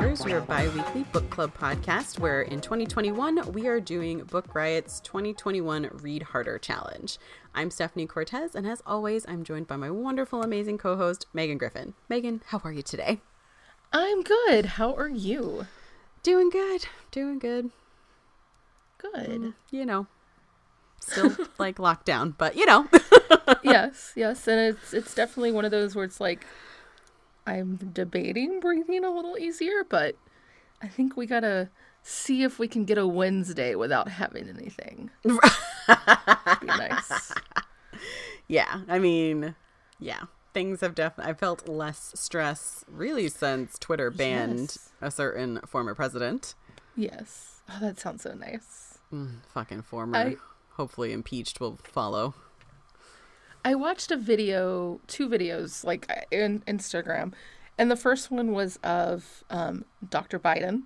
Are a bi weekly book club podcast where in 2021 we are doing Book Riot's 2021 Read Harder Challenge. I'm Stephanie Cortez, and as always, I'm joined by my wonderful, amazing co host, Megan Griffin. Megan, how are you today? I'm good. How are you? Doing good. Doing good. Good. Mm, you know, still like lockdown, but you know. yes, yes, and it's it's definitely one of those where it's like I'm debating breathing a little easier, but I think we gotta see if we can get a Wednesday without having anything. Be nice. Yeah, I mean, yeah, things have definitely. I felt less stress really since Twitter banned Yes. a certain former president. Yes. Oh, that sounds so nice. Mm, fucking former. I- Hopefully, impeached will follow. I watched a video, two videos, like in Instagram, and the first one was of um, Dr. Biden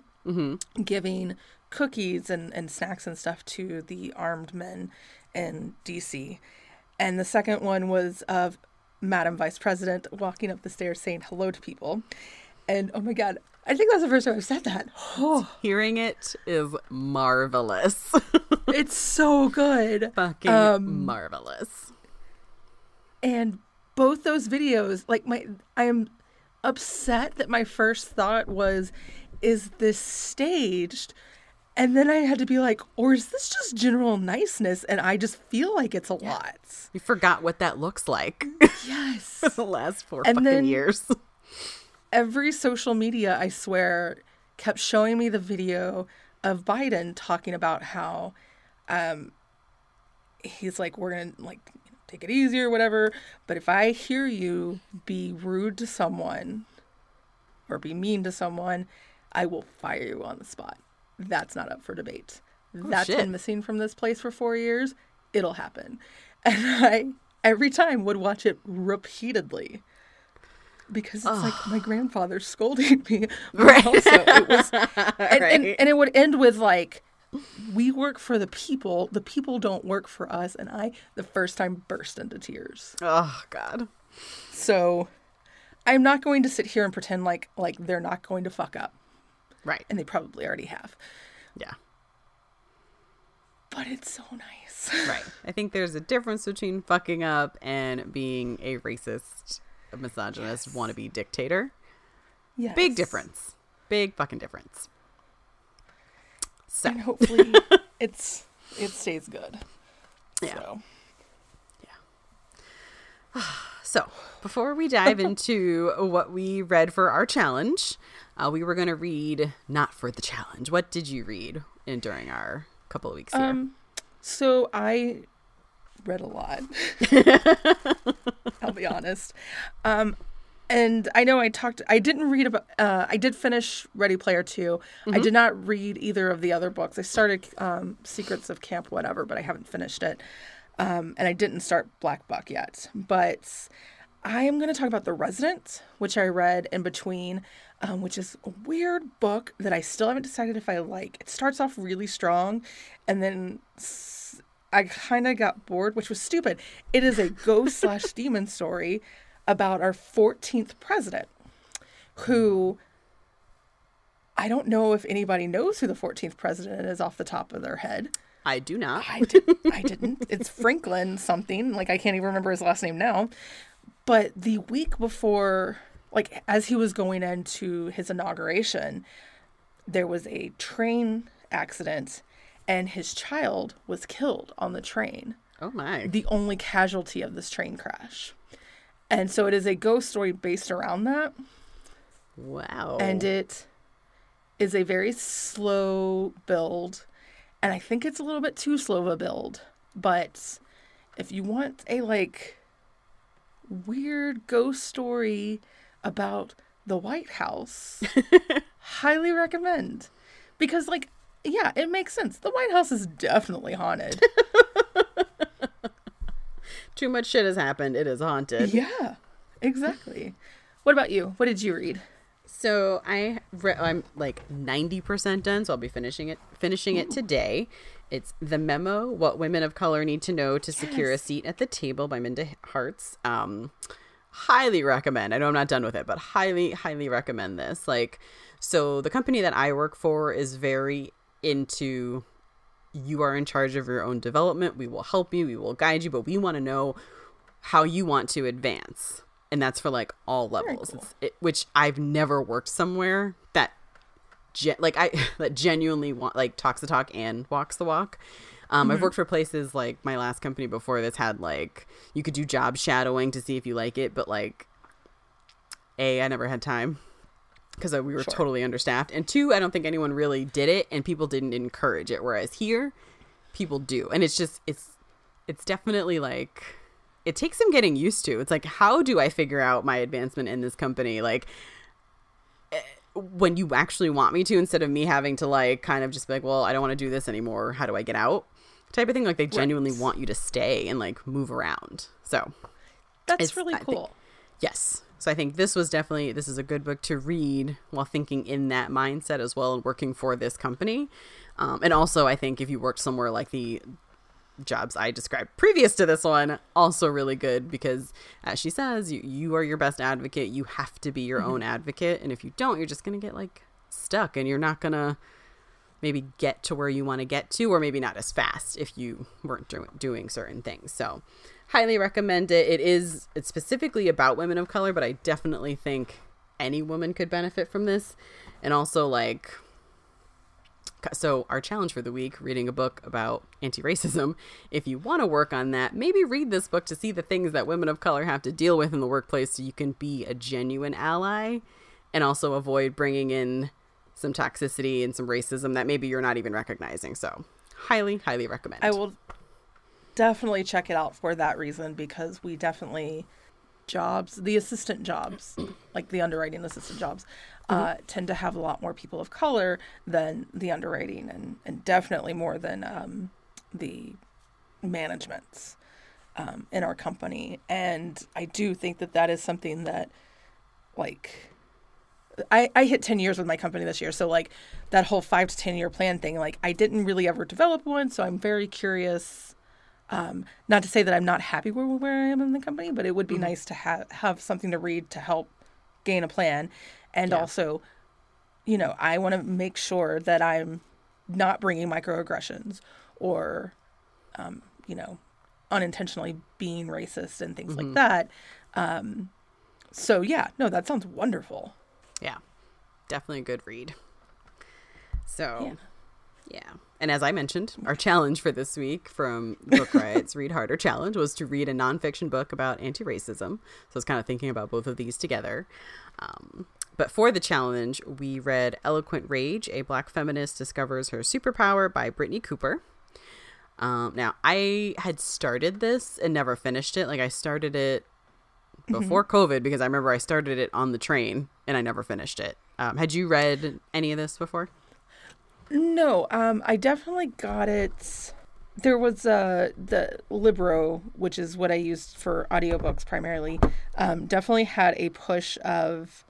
giving cookies and, and snacks and stuff to the armed men in DC. And the second one was of Madam Vice President walking up the stairs saying hello to people. And oh my God, I think that's the first time I've said that. Oh, Hearing it is marvelous. it's so good. fucking Um, marvelous. And both those videos like my i am upset that my first thought was is this staged? And then i had to be like or is this just general niceness? And i just feel like it's a lot. You forgot what that looks like yes. for the last four And fucking then- years. every social media i swear kept showing me the video of biden talking about how um he's like we're gonna like you know, take it easy or whatever but if i hear you be rude to someone or be mean to someone i will fire you on the spot that's not up for debate oh, That's shit. been missing from this place for four years it'll happen and i every time would watch it repeatedly because it's like my grandfather scolding me. Right. also, it was, and, and, Right. and it would end with like, "We work for the people. The people don't work for us." And I, the first time, burst into tears. oh God. So, I'm not going to sit here and pretend like like they're not going to fuck up, Right. and they probably already have. Yeah. But it's so nice. Right. I think there's a difference between fucking up and being a racist, a misogynist, wannabe dictator. Yes. Big difference. Big fucking difference. So, And hopefully, it's it stays good. Yeah. So. so before we dive into what we read for our challenge, uh, we were going to read not for the challenge. What did you read in during our couple of weeks here? Um, so I read a lot. I'll be honest. Um, and I know I talked. I didn't read about. Uh, I did finish Ready Player 2 I did not read either of the other books. I started um, Secrets of Camp whatever, but I haven't finished it. Um, and I didn't start Black Buck yet. But I am going to talk about The Residence, which I read in between, um, which is a weird book that I still haven't decided if I like. It starts off really strong, and then s- I kind of got bored, which was stupid. It is a ghost slash demon story about our 14th president, who I don't know if anybody knows who the 14th president is off the top of their head. I do not. I didn't. I didn't. It's Franklin something. Like I can't even remember his last name now. But the week before, like as he was going into his inauguration, there was a train accident, and his child was killed on the train. Oh my. The only casualty of this train crash. And so it is a ghost story based around that. Wow. and it is a very slow build. And i think it's a little bit too slow of a build. But if you want a like weird ghost story about the white house highly recommend. Because like yeah it makes sense. The white house is definitely haunted Too much shit has happened. It is haunted. yeah exactly what about you what did you read So I re- I'm like 90% done, so I'll be finishing it finishing it today. It's The Memo: What Women of Color Need to Know to Secure a Seat at the Table by Minda Harts. Um highly recommend. I know I'm not done with it, but highly, highly recommend this. Like, so the company that I work for is very into you are in charge of your own development. We will help you, we will guide you, but we want to know how you want to advance. And that's for like all levels, cool. it, which I've never worked somewhere that gen- like I that genuinely want like talks the talk and walks the walk. Um, I've worked for places like my last company before that's had like you could do job shadowing to see if you like it, but like a I never had time because we were Sure. totally understaffed, and two I don't think anyone really did it, and people didn't encourage it. Whereas here, people do, and it's just it's it's definitely like it takes some getting used to. It's like how do I figure out my advancement in this company? Like eh, when you actually want me to instead of me having to like kind of just be like well i don't want to do this anymore how do i get out type of thing like they genuinely Right. want you to stay and like move around so That's really I think- cool. yes so i think this was definitely this is a good book to read while thinking in that mindset as well and working for this company. Um, and also i think if you worked somewhere like the jobs I described previous to this one also really good because as she says you, you are your best advocate. You have to be your own advocate. And if you don't you're just going to get like stuck and you're not going to maybe get to where you want to get to or maybe not as fast if you weren't do- doing certain things. So highly recommend it. It is it's specifically about women of color but i definitely think any woman could benefit from this. And also like so our challenge for the week reading a book about anti-racism. If you want to work on that maybe read this book to see the things that women of color have to deal with in the workplace so you can be a genuine ally and also avoid bringing in some toxicity and some racism that maybe you're not even recognizing. So highly highly recommend. I will definitely check it out for that reason because we definitely jobs, the assistant jobs, like the underwriting assistant jobs, uh, tend to have a lot more people of color than the underwriting and, and definitely more than um, the managements um, in our company. And I do think that that is something that, like, I, I hit 10 years with my company this year. So, like, that whole five to 10 year plan thing, like, I didn't really ever develop one. So, I'm very curious. Um, not to say that I'm not happy where, where I am in the company, but it would be nice to have, have something to read to help gain a plan. And Yeah. also, you know, I want to make sure that I'm not bringing microaggressions or, um, you know, unintentionally being racist and things like that. Um, so, yeah, no, that sounds wonderful. yeah definitely a good read so Yeah. Yeah. And as I mentioned, our challenge for this week from Book Riot's Read Harder Challenge was to read a nonfiction book about anti racism. So I was kind of thinking about both of these together. Um, but for the challenge, we read Eloquent Rage A Black Feminist Discovers Her Superpower by Brittney Cooper. Um, now, I had started this and never finished it. Like, I started it before COVID because I remember I started it on the train and I never finished it. Um, had you read any of this before? No, um, I definitely got it. There was uh, the Libro, which is what I used for audiobooks primarily, um, definitely had a push of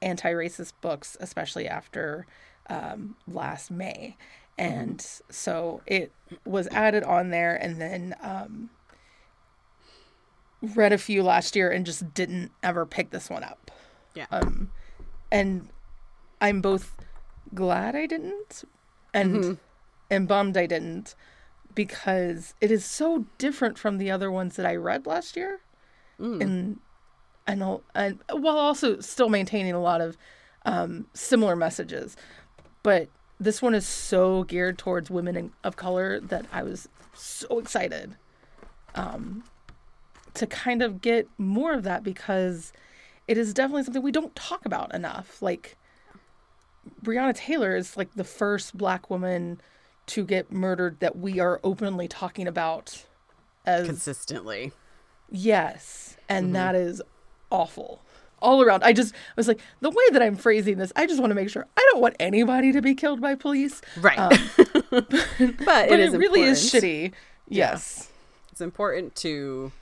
anti racist books, especially after um, last May. And so it was added on there and then um, read a few last year and just didn't ever pick this one up. Yeah. Um, and I'm both glad I didn't and and bummed I didn't because it is so different from the other ones that I read last year. And and al- and while also still maintaining a lot of um, similar messages, but this one is so geared towards women in, of color that I was so excited um, to kind of get more of that because it is definitely something we don't talk about enough. Like Breonna Taylor is like the first black woman to get murdered that we are openly talking about as Consistently. yes, and that is awful all around. I just I was like the way that I'm phrasing this. I just want to make sure I don't want anybody to be killed by police. Right. Um, but, but it it, is really is shitty. Yes. It's important to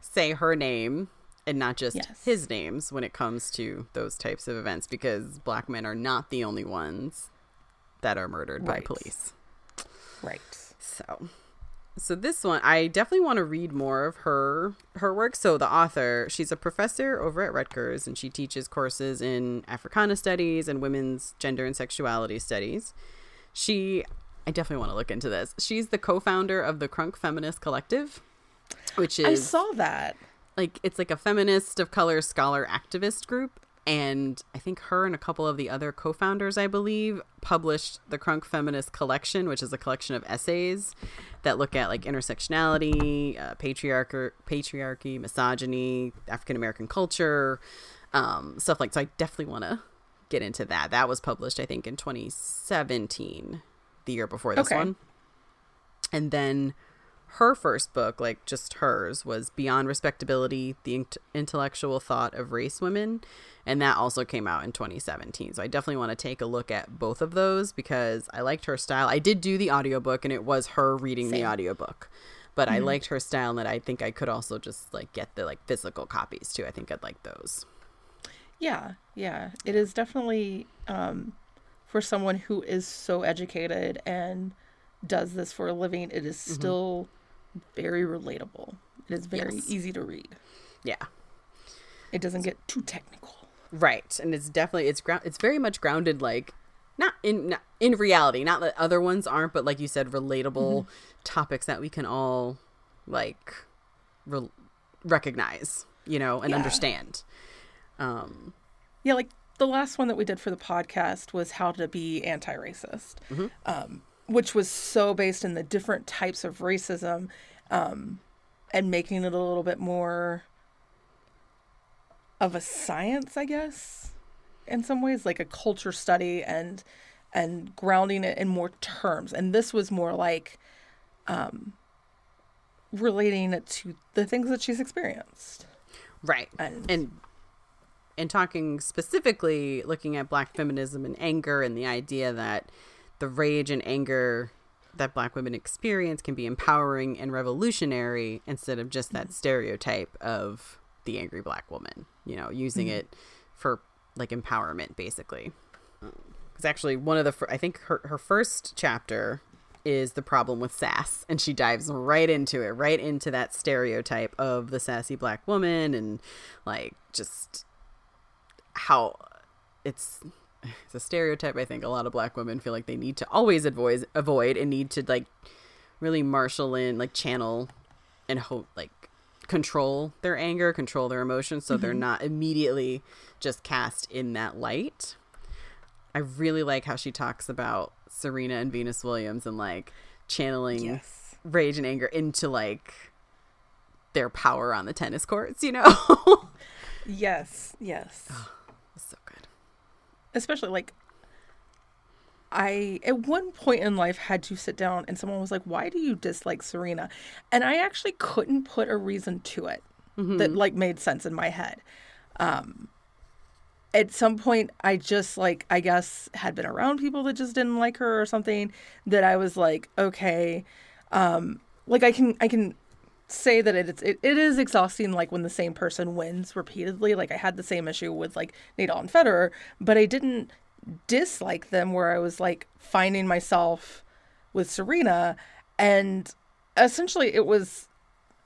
say her name and not just Yes. his names when it comes to those types of events because black men are not the only ones that are murdered by police. Right. So, so this one I definitely want to read more of her her work. So the author, she's a professor over at Rutgers and she teaches courses in Africana studies and women's gender and sexuality studies. She I definitely want to look into this. She's the co-founder of the Crunk Feminist Collective, which is I saw that. Like it's like a feminist of color scholar activist group and i think her and a couple of the other co-founders i believe published the crunk feminist collection which is a collection of essays that look at like intersectionality uh, patriarchy patriarchy misogyny african american culture um, stuff like so i definitely want to get into that that was published i think in 2017 the year before this Okay. one and then her first book, like just hers, was Beyond Respectability The Int- Intellectual Thought of Race Women. And that also came out in 2017. So I definitely want to take a look at both of those because I liked her style. I did do the audiobook and it was her reading the Same. audiobook. But I liked her style and that I think I could also just like get the like physical copies too. I think I'd like those. Yeah, yeah. It is definitely um, for someone who is so educated and does this for a living, it is still very relatable. It is very Yes. easy to read. Yeah. It doesn't get too technical. Right, and it's definitely it's ground it's very much grounded like not in not in reality, not that other ones aren't, but like you said, relatable topics that we can all like re- recognize, you know, and Yeah. understand. Um, Yeah, like the last one that we did for the podcast was how to be anti-racist, um, which was so based in the different types of racism, um, and making it a little bit more of a science, I guess, in some ways, like a culture study and and grounding it in more terms. And this was more like um, relating it to the things that she's experienced. right, And- and and talking specifically, looking at Black feminism and anger, and the idea that the rage and anger that Black women experience can be empowering and revolutionary instead of just that stereotype of the angry Black woman. You know, using mm-hmm. it for like empowerment, basically. Because actually, one of the fir- I think her her first chapter is the problem with sass, and she dives right into it, right into that stereotype of the sassy Black woman, and like just how it's it's a stereotype I think a lot of black women feel like they need to always avoid avoid and need to like really marshal in like channel and hope like control their anger, control their emotions so they're mm-hmm. not immediately just cast in that light. I really like how she talks about Serena and Venus Williams and like channeling Yes. rage and anger into like their power on the tennis courts, you know? Yes, yes. It's so good. especially like I at one point in life had to sit down and someone was like, "Why do you dislike Serena?" And I actually couldn't put a reason to it that like made sense in my head. Um at some point I just like I guess had been around people that just didn't like her or something that I was like, "Okay, um like I can I can say that it's it, it is exhausting like when the same person wins repeatedly. Like i had the same issue with like nadal and federer but i didn't dislike them where i was like finding myself with serena. And essentially it was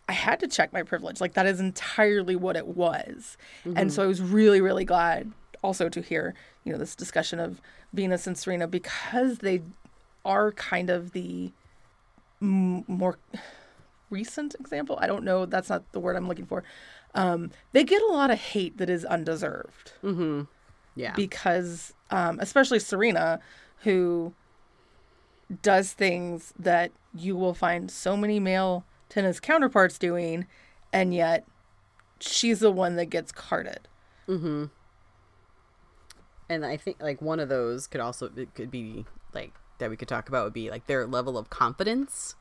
i had to check my privilege. Like that is entirely what it was. And mm-hmm. so i was really really glad also to hear you know this discussion of venus and serena because they are kind of the m- more recent example. I don't know. That's not the word I'm looking for. Um, they get a lot of hate that is undeserved Yeah. because, um, especially Serena, who does things that you will find so many male tennis counterparts doing, and yet she's the one that gets carded. and I think like one of those could also it could be like that we could talk about would be like their level of confidence.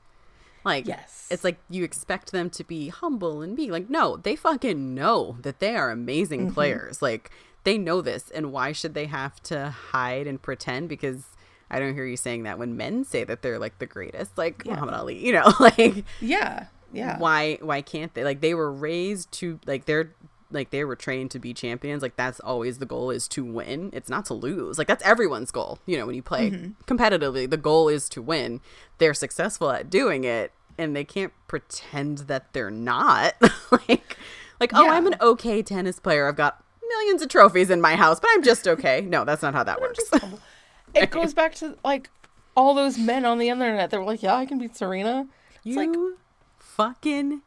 Like Yes. it's like you expect them to be humble and be like no, they fucking know that they are amazing mm-hmm. players. Like they know this and why should they have to hide and pretend? Because I don't hear you saying that when men say that they're like the greatest, like Muhammad Ali, you know, like Yeah. Yeah. why why can't they? Like they were raised to like they're like they were trained to be champions. Like that's always the goal is to win. It's not to lose. Like that's everyone's goal you know when you play mm-hmm. competitively. The goal is to win. They're successful at doing it and they can't pretend that they're not. like like, oh, I'm an okay tennis player. I've got millions of trophies in my house, but I'm just okay. No, that's not how that works. it goes back to like all those men on the internet that were like, "Yeah, I can beat Serena." It's you like, fucking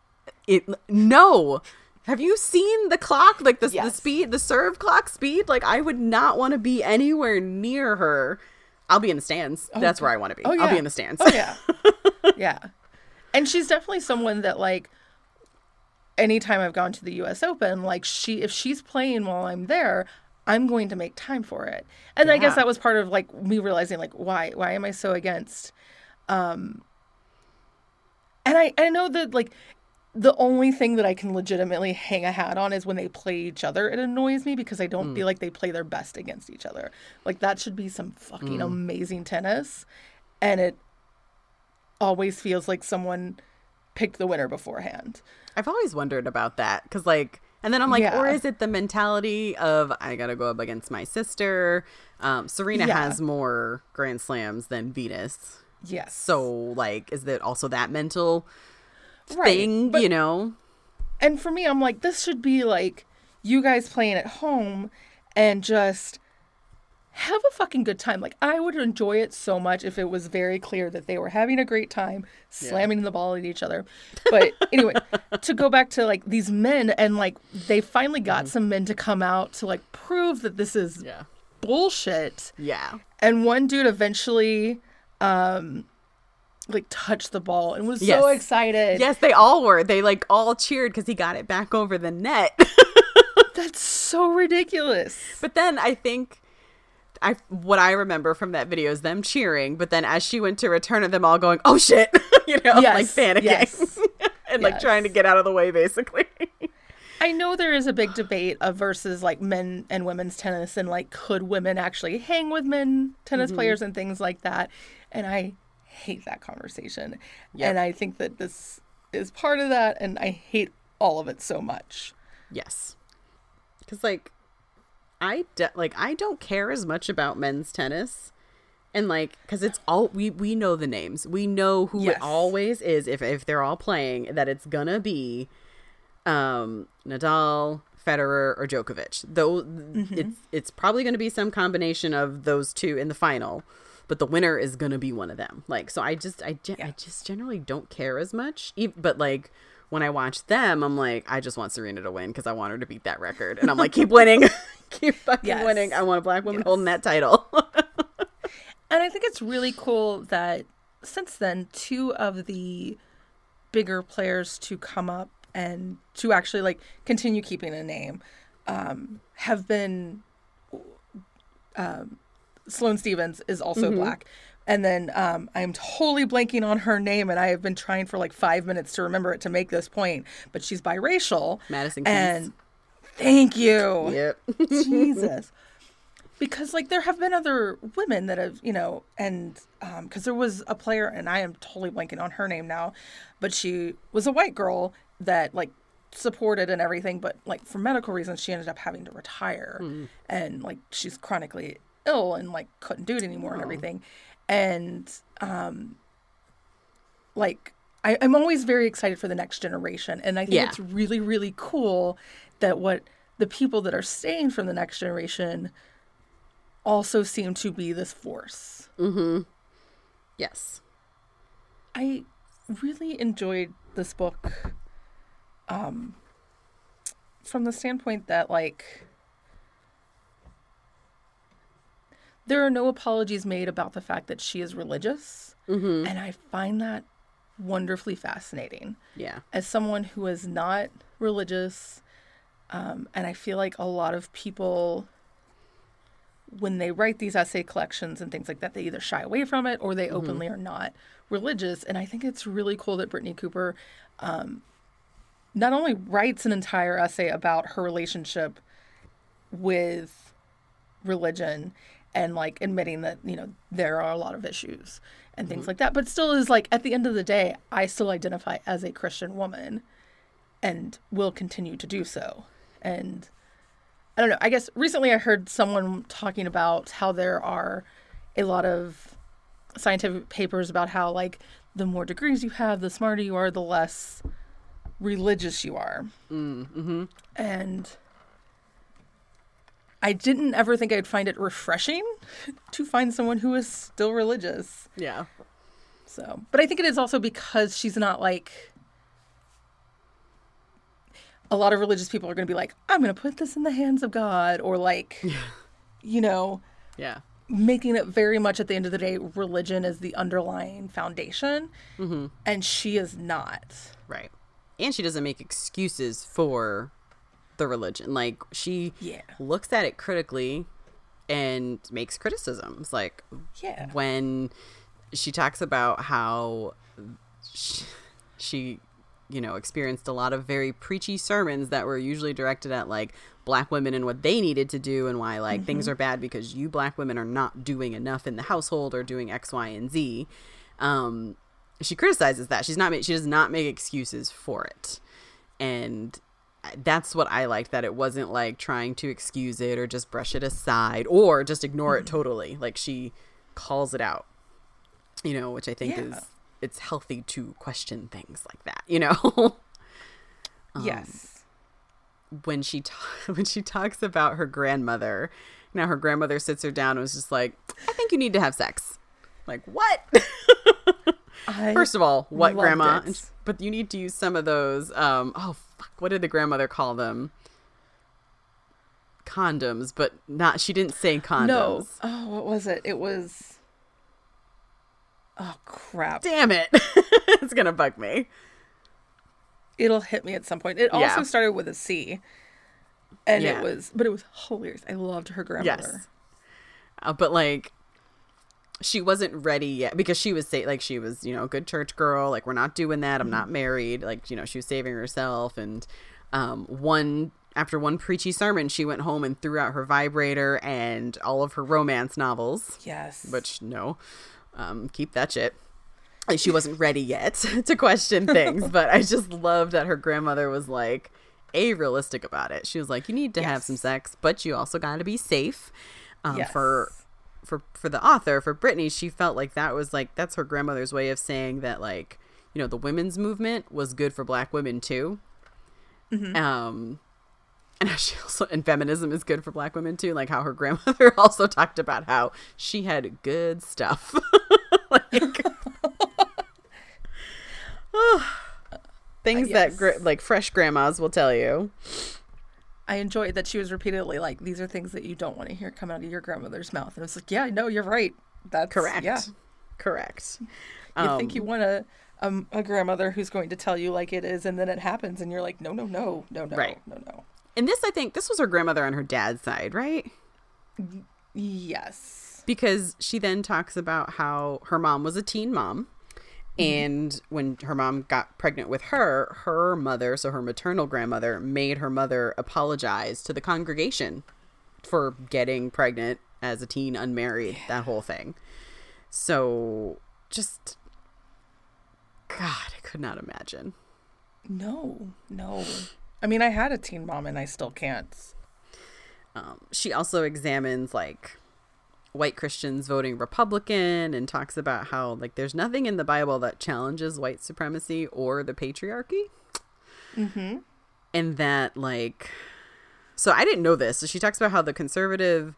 it no. Have you seen the clock? Like the, the speed, the serve clock speed? Like I would not want to be anywhere near her. I'll be in the stands. Oh, that's where I want to be. oh yeah, I'll be in the stands. Oh yeah, yeah. And she's definitely someone that like. Anytime I've gone to the U.S. Open, like she, if she's playing while I'm there, I'm going to make time for it. And I guess that was part of like me realizing like why why am I so against um and I I know that like the only thing that I can legitimately hang a hat on is when they play each other. It annoys me because I don't feel like they play their best against each other. Like that should be some fucking amazing tennis and it always feels like someone picked the winner beforehand. I've always wondered about that because, like, and then I'm like, Yeah. or is it the mentality of I gotta go up against my sister? Um, Serena Yeah. has more Grand Slams than Venus, Yes. so like, is it also that mental Right, thing? but- you know? And for me, I'm like, this should be like you guys playing at home and just have a fucking good time. Like, I would enjoy it so much if it was very clear that they were having a great time slamming the ball at each other. But anyway, to go back to like these men and like they finally got some men to come out to like prove that this is Yeah, bullshit. yeah, And one dude eventually, um, like touched the ball and was Yes. so excited. yes. They all were. They like all cheered because he got it back over the net. That's so ridiculous. But then I think I what I remember from that video is them cheering, but then as she went to return it, them all going, "Oh shit," you know, like Yes, panicking yes. and like trying to get out of the way, basically. I know there is a big debate of versus like men and women's tennis and like could women actually hang with men tennis mm-hmm. players and things like that. And I hate that conversation. Yep. And I think that this is part of that and I hate all of it so much. yes, because like I de- like I don't care as much about men's tennis. And like, because it's all we we know the names, we know who Yes. it always is. If if they're all playing, that it's gonna be, um, Nadal, Federer, or Djokovic. Though it's it's probably gonna be some combination of those two in the final, but the winner is gonna be one of them. Like, so I just I gen- I just generally don't care as much. But like when I watch them, I'm like, I just want Serena to win because I want her to beat that record, and I'm like, keep winning, keep fucking Yes. winning. I want a black woman Yes. holding that title. And I think it's really cool that since then, two of the bigger players to come up and to actually like continue keeping a name um, have been um, Sloane Stevens is also black. And then um, I'm totally blanking on her name, and I have been trying for like five minutes to remember it to make this point. But she's biracial. Madison Keys. And thank you. yep. Jesus. Because like there have been other women that have, you know, and um because there was a player and I am totally blanking on her name now, but she was a white girl that like supported and everything, but like for medical reasons she ended up having to retire and like she's chronically ill and like couldn't do it anymore and everything. And um like I, I'm always very excited for the next generation. And I think Yeah. it's really, really cool that what the people that are staying from the next generation also seem to be this force. Yes. I really enjoyed this book um, from the standpoint that, like, there are no apologies made about the fact that she is religious. Mm-hmm. And I find that wonderfully fascinating. Yeah. as someone who is not religious, um, and I feel like a lot of people, when they write these essay collections and things like that, they either shy away from it or they openly are not religious. And I think it's really cool that Brittney Cooper um, not only writes an entire essay about her relationship with religion and like admitting that you know there are a lot of issues and things like that but still is like at the end of the day i still identify as a christian woman and will continue to do so and i don't know i guess recently i heard someone talking about how there are a lot of scientific papers about how like the more degrees you have, the smarter you are, the less religious you are. Mm-hmm. And I didn't ever think I'd find it refreshing to find someone who is still religious. Yeah. So, but I think it is also because she's not like a lot of religious people are going to be like, I'm going to put this in the hands of God, or like, you know, Yeah. making it very much at the end of the day, religion is the underlying foundation. Mm-hmm. And she is not. Right. And she doesn't make excuses for the religion. Like she Yeah. looks at it critically and makes criticisms. Like Yeah. when she talks about how she, she you know experienced a lot of very preachy sermons that were usually directed at like black women and what they needed to do and why like things are bad because you black women are not doing enough in the household or doing x y and z um she criticizes that she's not ma- she does not make excuses for it and that's what I liked that it wasn't like trying to excuse it or just brush it aside or just ignore it totally. Like she calls it out, you know, which I think Yeah. is it's healthy to question things like that, you know. Um, yes. when she ta- when she talks about her grandmother, now her grandmother sits her down and was just like, "I think you need to have sex." Like what? First of all, what grandma? it. But you need to use some of those. Um, oh! What did the grandmother call them? Condoms, but not. She didn't say condoms. no. Oh, what was it? It was. Oh, crap. Damn it! it's gonna bug me. It'll hit me at some point. It Yeah. also started with a C. And Yeah. it was, but it was hilarious. I loved her grandmother. Yes. Uh, but like, she wasn't ready yet because she was say like she was you know a good church girl. Like we're not doing that. I'm not married. Like you know she was saving herself and um one after one preachy sermon she went home and threw out her vibrator and all of her romance novels. Yes. which no um keep that shit Like, she wasn't ready yet to question things but i just love that her grandmother was like a realistic about it she was like you need to have some sex but you also got to be safe um, Yes. for for for the author for brittney she felt like that was like that's her grandmother's way of saying that like you know the women's movement was good for black women too. Um and how she also and feminism is good for black women too like how her grandmother also talked about how she had good stuff. Like things that Yes. gr- like fresh grandmas will tell you I enjoyed that she was repeatedly like, these are things that you don't want to hear come out of your grandmother's mouth. And it's like, yeah, no, you're right. That's correct Yeah. correct You think you Um, want a, um, a grandmother who's going to tell you like it is, and then it happens, and you're like, no, no, no, no, no, Right. no, no. and this i think this was her grandmother on her dad's side right Yes. because she then talks about how her mom was a teen mom and when her mom got pregnant with her her mother so her maternal grandmother made her mother apologize to the congregation for getting pregnant as a teen unmarried that whole thing so just god i could not imagine No, no. I mean, I had a teen mom, and I still can't. um, she also examines like white Christians voting Republican and talks about how like there's nothing in the Bible that challenges white supremacy or the patriarchy. Mm-hmm. And that like so I didn't know this. So she talks about how the conservative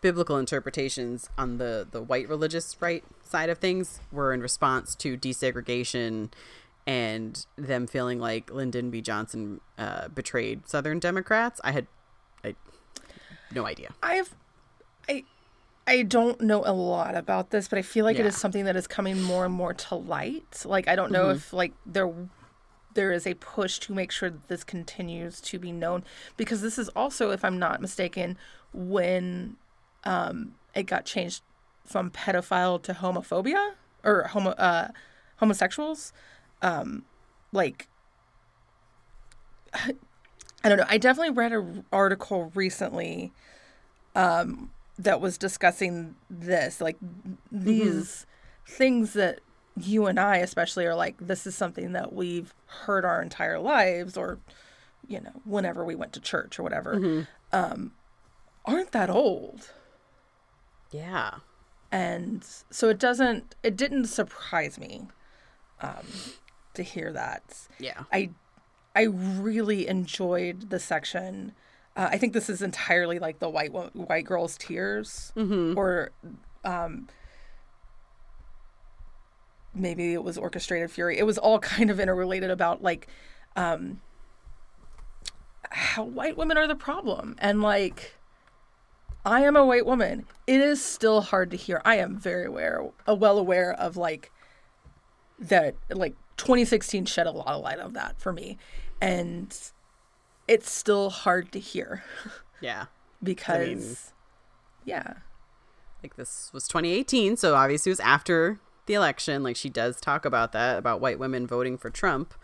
biblical interpretations on the the white religious right side of things were in response to desegregation and them feeling like Lyndon B. Johnson uh, betrayed Southern Democrats. I had I no idea. I've, I, I don't know a lot about this, but I feel like it Yeah. is something that is coming more and more to light. Like, I don't know Mm-hmm. if like there, there is a push to make sure that this continues to be known because this is also, if I'm not mistaken, when, um, it got changed from pedophile to homophobia or homo uh, homosexuals, um, like. I don't know. I definitely read an article recently um, that was discussing this, like these things that you and I, especially, are like, this is something that we've heard our entire lives, or you know, whenever we went to church or whatever, um, aren't that old. Yeah. And so it doesn't, it didn't surprise me um, to hear that. Yeah. I I really enjoyed the section. Uh, I think this is entirely like the white white girl's tears, or um, maybe it was orchestrated fury. It was all kind of interrelated about like um, how white women are the problem, and like I am a white woman. It is still hard to hear. I am very aware, uh, well aware of like that. Like 2016 shed a lot of light on that for me, and it's still hard to hear Yeah. because, yeah, Like this was 2018, so obviously it was after the election. Like she does talk about that about white women voting for Trump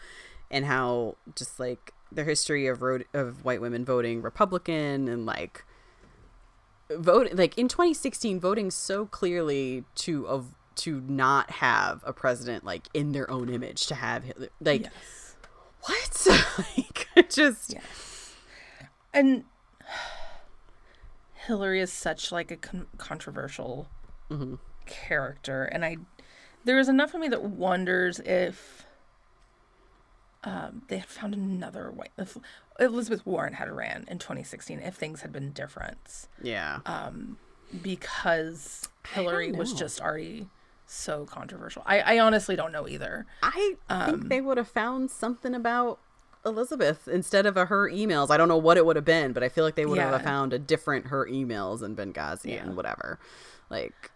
and how just like the history of road of white women voting Republican and like vote like in 2016 voting so clearly to of to not have a president like in their own image to have like yes, what like just yeah. and Hillary is such like a con- controversial character, and I there is enough of me that wonders if um, they had found another way. If Elizabeth Warren had ran in 2016, if things had been different, yeah because Hillary was just already so controversial. I, I honestly don't know either. I Um, think they would have found something about Elizabeth instead of a her emails. I don't know what it would have been, but I feel like they would Yeah. have found a different her emails in Benghazi Yeah. and whatever. Like,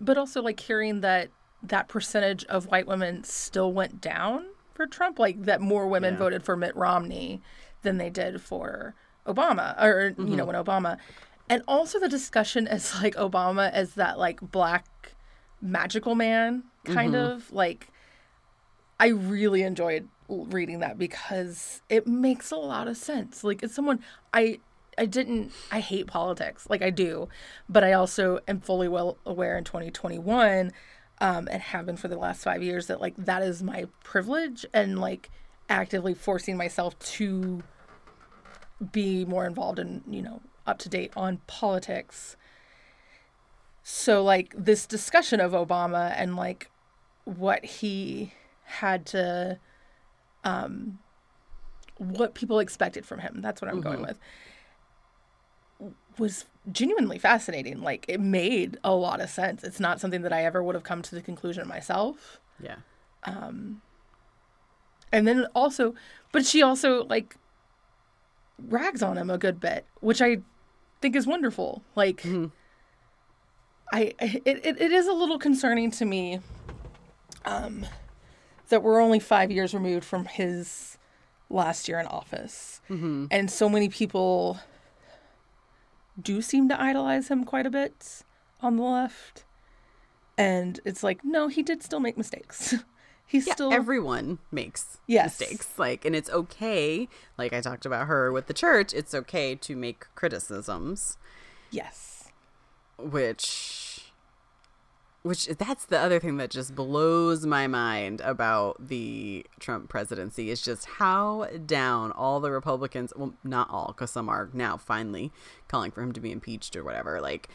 but also like hearing that that percentage of white women still went down for Trump, like that more women Yeah. voted for Mitt Romney than they did for Obama, or you know when Obama, and also the discussion as like Obama as that like black magical man kind of like. I really enjoyed reading that because it makes a lot of sense. Like it's someone I I didn't I hate politics. Like I do, but I also am fully well aware in 2021 um and have been for the last 5 years that like that is my privilege and like actively forcing myself to be more involved and, you know, up to date on politics. So like this discussion of Obama and like what he had to um what people expected from him that's what i'm going with was genuinely fascinating. Like it made a lot of sense. It's not something that i ever would have come to the conclusion myself. Yeah. Um, and then also but she also like rags on him a good bit which i think is wonderful. Like I it, it, it is a little concerning to me um that we're only five years removed from his last year in office and so many people do seem to idolize him quite a bit on the left and it's like no he did still make mistakes he's Yeah, still everyone makes Yes. mistakes. Like, and it's okay. Like I talked about her with the church, it's okay to make criticisms, yes which which that's the other thing that just blows my mind about the Trump presidency is just how down all the Republicans, well, not all, because some are now finally calling for him to be impeached or whatever. Like,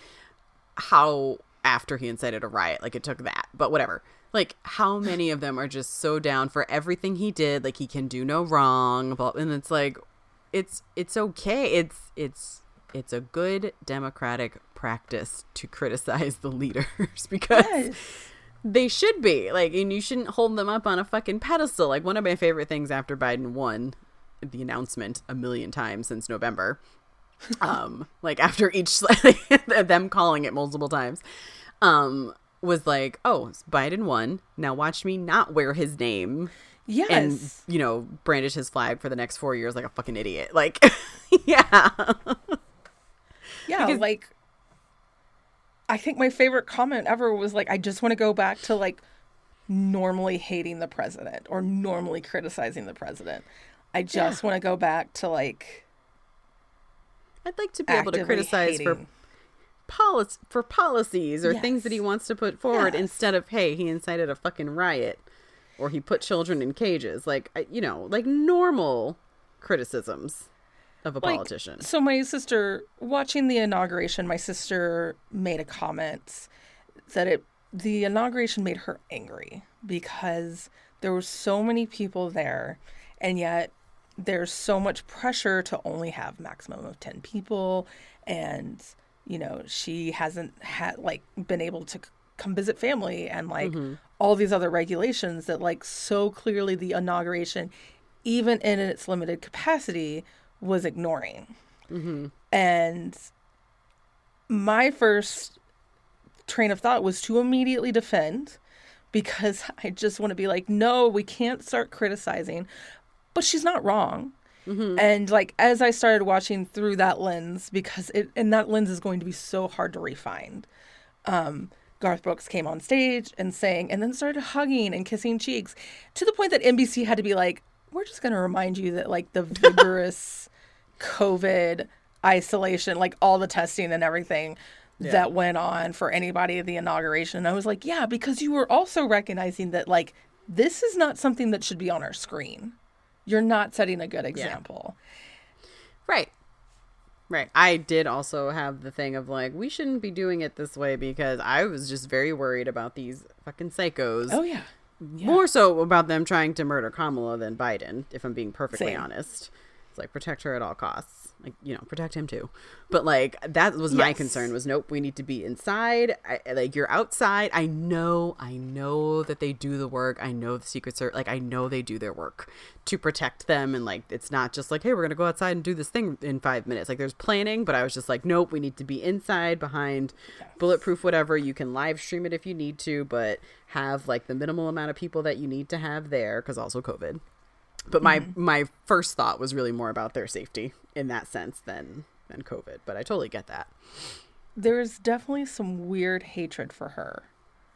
how after he incited a riot, like it took that, but whatever. Like, how many of them are just so down for everything he did? Like, he can do no wrong, but and it's like, it's it's okay. It's it's it's a good democratic practice to criticize the leaders because yes. they should be. Like and you shouldn't hold them up on a fucking pedestal. Like one of my favorite things after biden won the announcement a million times since november um like after each them calling it multiple times um was like oh biden won. Now watch me not wear his name yes. and you know brandish his flag for the next four years like a fucking idiot. Like yeah Yeah, Because- like I think my favorite comment ever was like I just want to go back to like normally hating the president or normally criticizing the president. I just want to go back to like i'd like to be able to criticize for hating. policy for policies or things that he wants to put forward Yes. instead of hey he incited a fucking riot or he put children in cages like you know like normal criticisms of a like, politician So my sister watching the inauguration, my sister made a comment that it the inauguration made her angry. because there were so many people there and yet there's so much pressure to only have maximum of 10 people and you know she hasn't had like been able to c- come visit family and like mm-hmm. all these other regulations that like so clearly the inauguration even in its limited capacity was ignoring and my first train of thought was to immediately defend because I just want to be like, no, we can't start criticizing. But she's not wrong. And like as I started watching through that lens, because it and that lens is going to be so hard to refine. Um, Garth Brooks came on stage and sang, and then started hugging and kissing cheeks, to the point that NBC had to be like, "We're just going to remind you that like the vigorous COVID isolation, like all the testing and everything that went on for anybody at the inauguration. And I was like, yeah, because you were also recognizing that like this is not something that should be on our screen. You're not setting a good example. Right. Right. I did also have the thing of like, we shouldn't be doing it this way because I was just very worried about these fucking psychos. Oh yeah. More so about them trying to murder Kamala than Biden, if I'm being perfectly Same. honest. It's like protect her at all costs. Like, you know, protect him too. But like that was my concern was nope, we need to be inside. I, like you're outside. I know, I know that they do the work. I know the secret service like I know they do their work to protect them and like it's not just like, hey, we're gonna go outside and do this thing in five minutes. Like there's planning, but I was just like, nope, we need to be inside behind bulletproof whatever. You can live stream it if you need to, but have like the minimal amount of people that you need to have there because also COVID. But my mm-hmm. my first thought was really more about their safety in that sense than than COVID. But I totally get that. There's definitely some weird hatred for her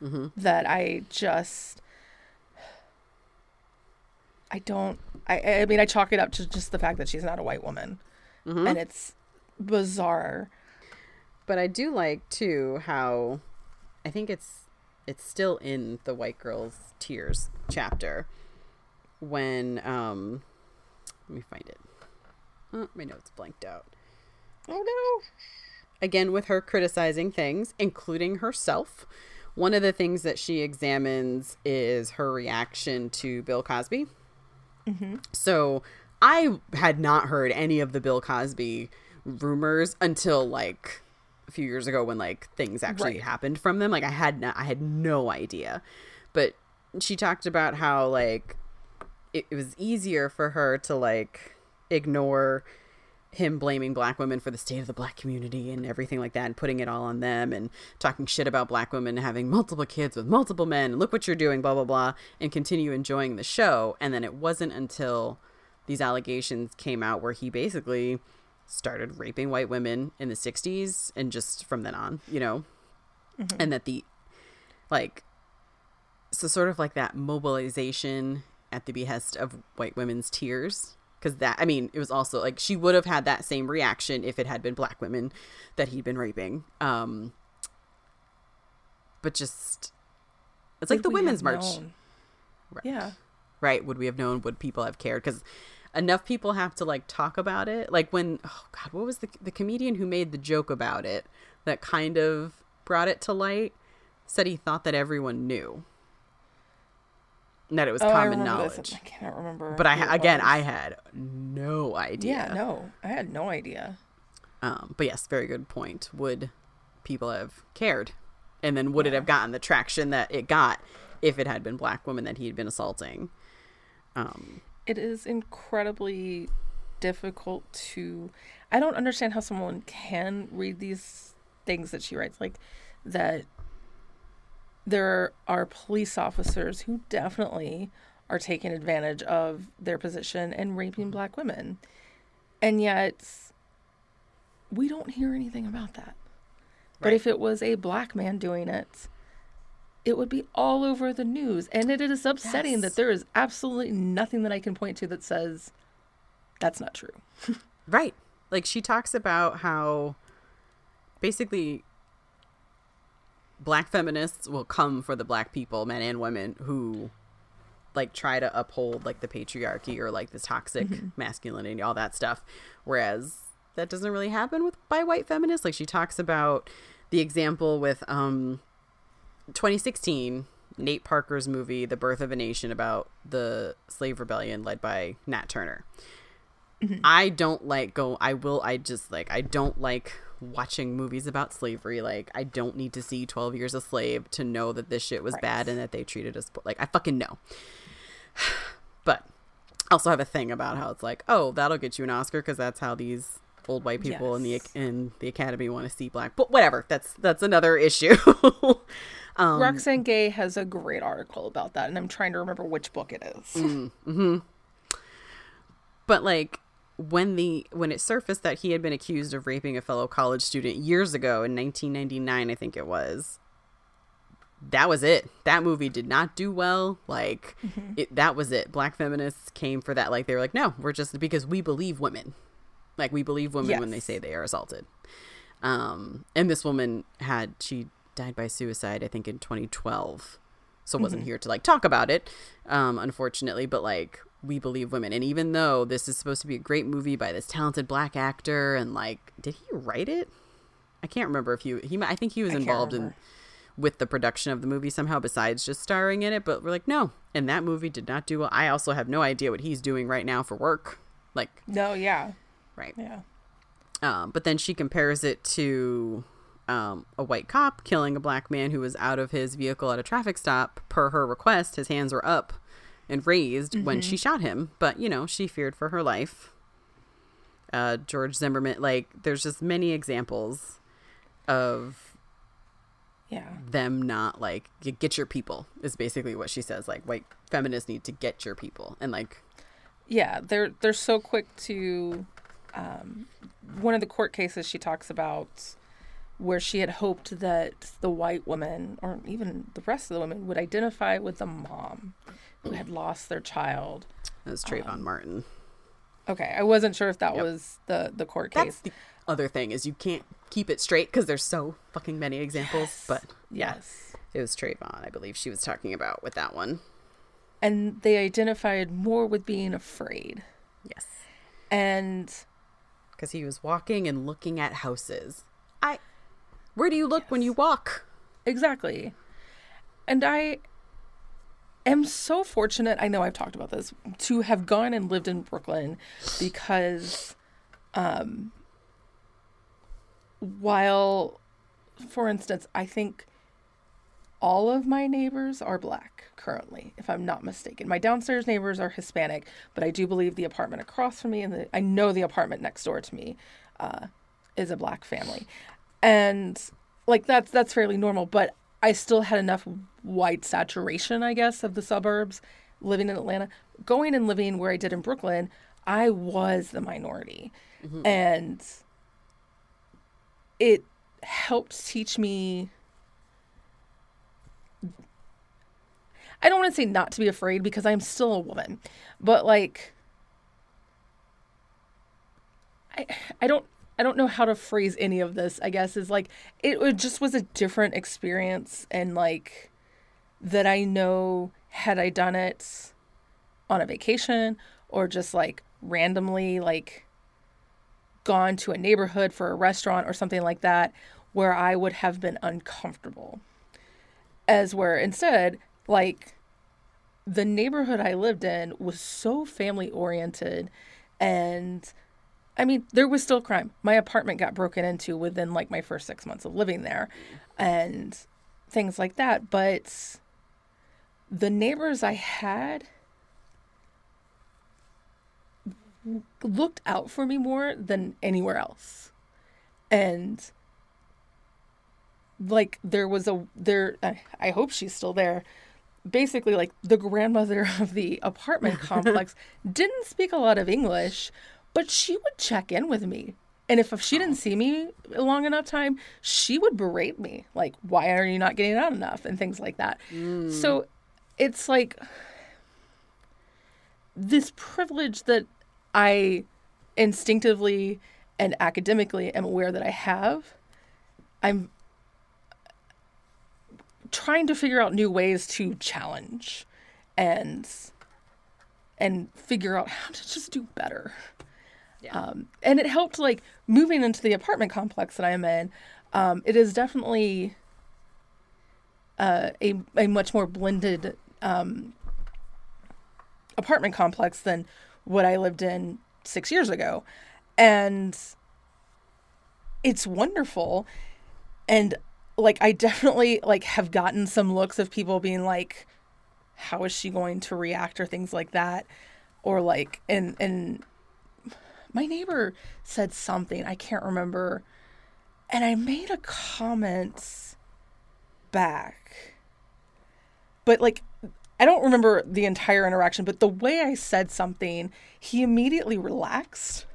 mm-hmm. that I just I don't I I mean I chalk it up to just the fact that she's not a white woman. Mm-hmm. And it's bizarre. But I do like too how I think it's it's still in the white girl's tears chapter when um let me find it. Oh, my notes blanked out. Oh no. Again with her criticizing things, including herself. One of the things that she examines is her reaction to Bill Cosby. So I had not heard any of the Bill Cosby rumors until like a few years ago when like things actually Right. happened from them. Like I had no, I had no idea. But she talked about how like it, it was easier for her to like ignore him blaming black women for the state of the black community and everything like that and putting it all on them and talking shit about black women having multiple kids with multiple men and look what you're doing blah blah blah and continue enjoying the show. And then it wasn't until these allegations came out where he basically started raping white women in the 60s and just from then on you know? Mm-hmm. And that the like so sort of like that mobilization at the behest of white women's tears because that i mean it was also like she would have had that same reaction if it had been black women that he'd been raping um but just it's like, the women's march. Right. Yeah. right would we have known would people have cared because enough people have to like talk about it like when oh god what was the the comedian who made the joke about it that kind of brought it to light said he thought that everyone knew that it was Oh, common knowledge. I can't remember. but I who ha- it again was. I had no idea. Yeah, no. I had no idea. Um, but yes, very good point. Would people have cared, and then would it have gotten the traction that it got if it had been black women that he had been assaulting? Um, It is incredibly difficult to I don't understand how someone can read these things that she writes like that there are police officers who definitely are taking advantage of their position and raping black women. And yet we don't hear anything about that. But if it was a black man doing it, it would be all over the news. And it is upsetting Yes. that there is absolutely nothing that I can point to that says that's not true. right. Like she talks about how basically black feminists will come for the black people, men and women, who like try to uphold like the patriarchy or like this toxic masculinity, all that stuff. Whereas that doesn't really happen with by white feminists. Like she talks about the example with um 2016 Nate Parker's movie, The Birth of a Nation, about the slave rebellion led by Nat Turner. I don't like go. I will. I just like. I don't like watching movies about slavery. Like, I don't need to see Twelve Years a Slave to know that this shit was Right. bad and that they treated us like. I fucking know. But I also have a thing about how it's like, oh, that'll get you an Oscar because that's how these old white people in the in the Academy want to see black. But whatever. That's that's another issue. um, Roxane Gay has a great article about that, and I'm trying to remember which book it is. Mm. but like when the when it surfaced that he had been accused of raping a fellow college student years ago in 1999 i think it was. That was it. That movie did not do well. Like it that was it. Black feminists came for that. Like they were like no we're just because we believe women. Like we believe women when they say they are assaulted. Um and this woman had she died by suicide i think in 2012 so wasn't here to like talk about it um unfortunately. But like we believe women. And even though this is supposed to be a great movie by this talented black actor and like did he write it? I can't remember if he he i think he was involved in with the production of the movie somehow besides just starring in it but we're like no. And that movie did not do well. I also have no idea what he's doing right now for work. Like No, yeah, right. Yeah, um, but then she compares it to um, a white cop killing a black man who was out of his vehicle at a traffic stop. Per her request, his hands were up and raised when she shot him, but you know, she feared for her life. Uh, George Zimmerman, like, there's just many examples of yeah. them not like get your people is basically what she says. Like, white feminists need to get your people, and like, Yeah, they're they're so quick to um, one of the court cases she talks about where she had hoped that the white woman or even the rest of the women would identify with the mom had lost their child. was Trayvon um, Martin. Okay, I wasn't sure if that Yep. was the the court That's case. the other thing is you can't keep it straight because there's so fucking many examples. But yeah, Yes. it was Trayvon, I believe she was talking about with that one. And they identified more with being afraid. Yes, And because he was walking and looking at houses. I, where do you look when you walk? Exactly. And I am so fortunate, I know I've talked about this, to have gone and lived in Brooklyn because um while for instance, I think all of my neighbors are black currently, if I'm not mistaken. My downstairs neighbors are Hispanic, but I do believe the apartment across from me and the, I know the apartment next door to me uh, is a black family. And like that's that's fairly normal, but I still had enough white saturation, I guess, of the suburbs living in Atlanta. Going and living where I did in Brooklyn, I was the minority. Mm-hmm. And it helped teach me I don't want to say not to be afraid because I'm still a woman, but like I I don't I don't know how to phrase any of this. I guess is like it, it just was a different experience and like that I know had I done it on a vacation or just like randomly like gone to a neighborhood for a restaurant or something like that where I would have been uncomfortable. As where instead, like the neighborhood I lived in was so family oriented and I mean, there was still crime. My apartment got broken into within like my first 6 months of living there and things like that, but the neighbors I had looked out for me more than anywhere else. And like there was a there I, I hope she's still there. Basically like the grandmother of the apartment complex didn't speak a lot of English, but she would check in with me. And if, if she didn't oh. see me a long enough time, she would berate me like why are you not getting out enough and things like that. Mm. So it's like this privilege that I instinctively and academically am aware that I have. I'm trying to figure out new ways to challenge and and figure out how to just do better. Um, and it helped like moving into the apartment complex that I'm in. Um, it is definitely uh, a a much more blended um, apartment complex than what I lived in six years ago, and it's wonderful. And like I definitely like have gotten some looks of people being like, "How is she going to react?" or things like that, or like and and my neighbor said something I can't remember, and I made a comment back, but like I don't remember the entire interaction, but the way I said something, he immediately relaxed.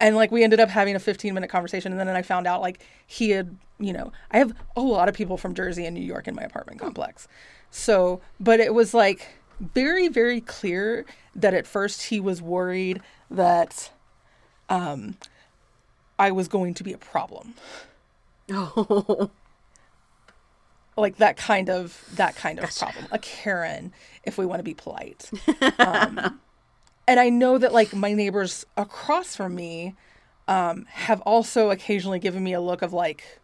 And like we ended up having a 15 minute conversation. And then I found out like he had, you know, I have a lot of people from Jersey and New York in my apartment complex. So, but it was like very, very clear that at first he was worried that um, I was going to be a problem. Oh. like that kind of that kind of gotcha. problem a karen if we want to be polite um, and i know that like my neighbors across from me um, have also occasionally given me a look of like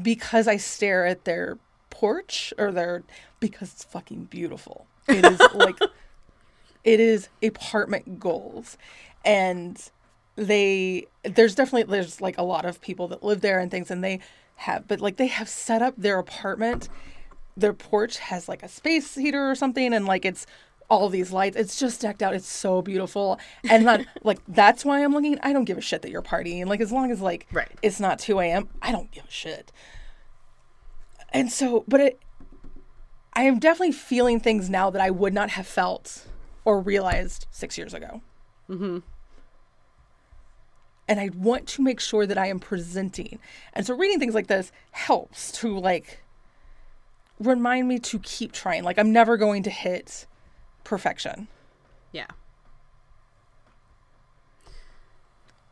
because i stare at their porch or their because it's fucking beautiful it is like it is apartment goals and they there's definitely there's like a lot of people that live there and things and they have, but like they have set up their apartment. Their porch has like a space heater or something, and like it's all these lights. It's just decked out. It's so beautiful. And not like that's why I'm looking. I don't give a shit that you're partying. Like as long as like right. it's not 2 a.m. I don't give a shit. And so, but it, I am definitely feeling things now that I would not have felt or realized six years ago. Mm-hmm and I want to make sure that I am presenting. And so reading things like this helps to like remind me to keep trying. Like I'm never going to hit perfection. Yeah.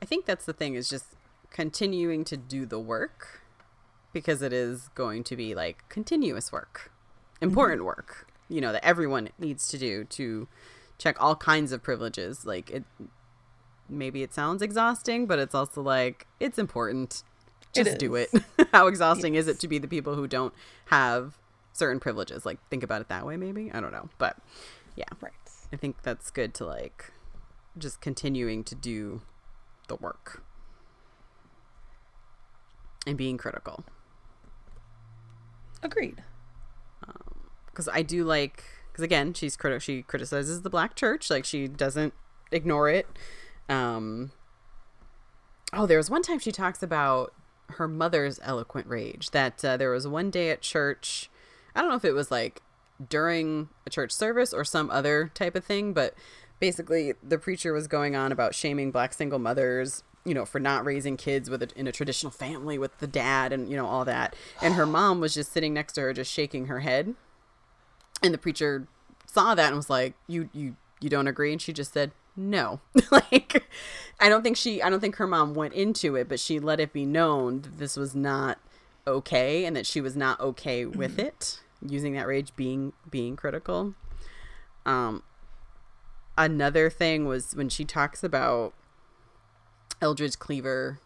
I think that's the thing is just continuing to do the work because it is going to be like continuous work, important mm-hmm. work, you know, that everyone needs to do to check all kinds of privileges. Like it maybe it sounds exhausting, but it's also like it's important. Just it do it. How exhausting yes. is it to be the people who don't have certain privileges? Like think about it that way maybe. I don't know. But yeah. Right. I think that's good to like just continuing to do the work and being critical. Agreed. Because um, I do like, because again, she's critical. She criticizes the black church, like she doesn't ignore it. Um, oh, there was one time she talks about her mother's eloquent rage. That uh, there was one day at church. I don't know if it was like during a church service or some other type of thing, but basically the preacher was going on about shaming black single mothers you know for not raising kids with a, in a traditional family with the dad and you know all that and her mom was just sitting next to her just shaking her head and the preacher saw that and was like you you you don't agree? And she just said no. Like i don't think she i don't think her mom went into it but she let it be known that this was not okay and that she was not okay with mm-hmm. it using that rage being being critical. Um another thing was when she talks about eldridge cleaver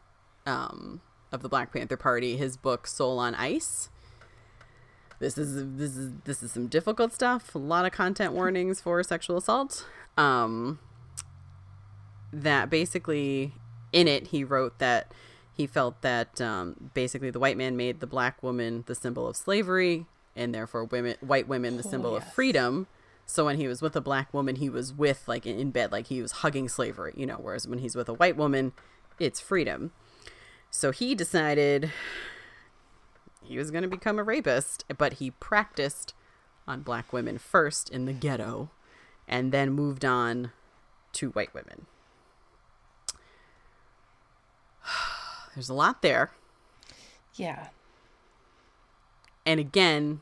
um of the black panther party his book soul on ice this is this is this is some difficult stuff. A lot of content warnings for sexual assault. Um that basically in it he wrote that he felt that um, basically the white man made the black woman the symbol of slavery and therefore women white women the symbol oh, yes. of freedom. So when he was with a black woman he was with like in bed like he was hugging slavery you know whereas when he's with a white woman it's freedom. So he decided he was going to become a rapist but he practiced on black women first in the ghetto and then moved on to white women There's a lot there. Yeah. And again,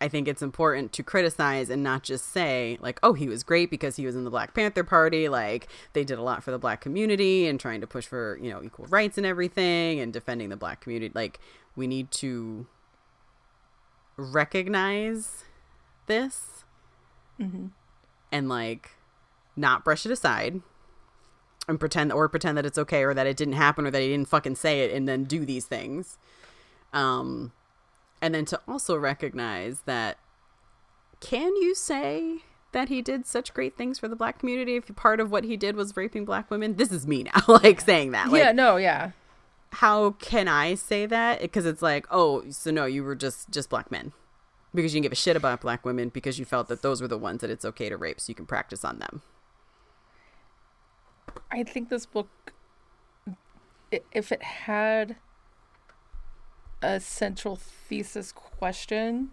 I think it's important to criticize and not just say, like, oh, he was great because he was in the Black Panther Party. Like, they did a lot for the black community and trying to push for, you know, equal rights and everything and defending the black community. Like, we need to recognize this mm-hmm. and, like, not brush it aside and pretend or pretend that it's okay or that it didn't happen or that he didn't fucking say it and then do these things. Um and then to also recognize that can you say that he did such great things for the black community? If part of what he did was raping black women this is me now like saying that like yeah, no, yeah. how can i say that? Because it's like oh so no you were just just black men. Because you didn't give a shit about black women because you felt that those were the ones that it's okay to rape so you can practice on them. I think this book, if it had a central thesis question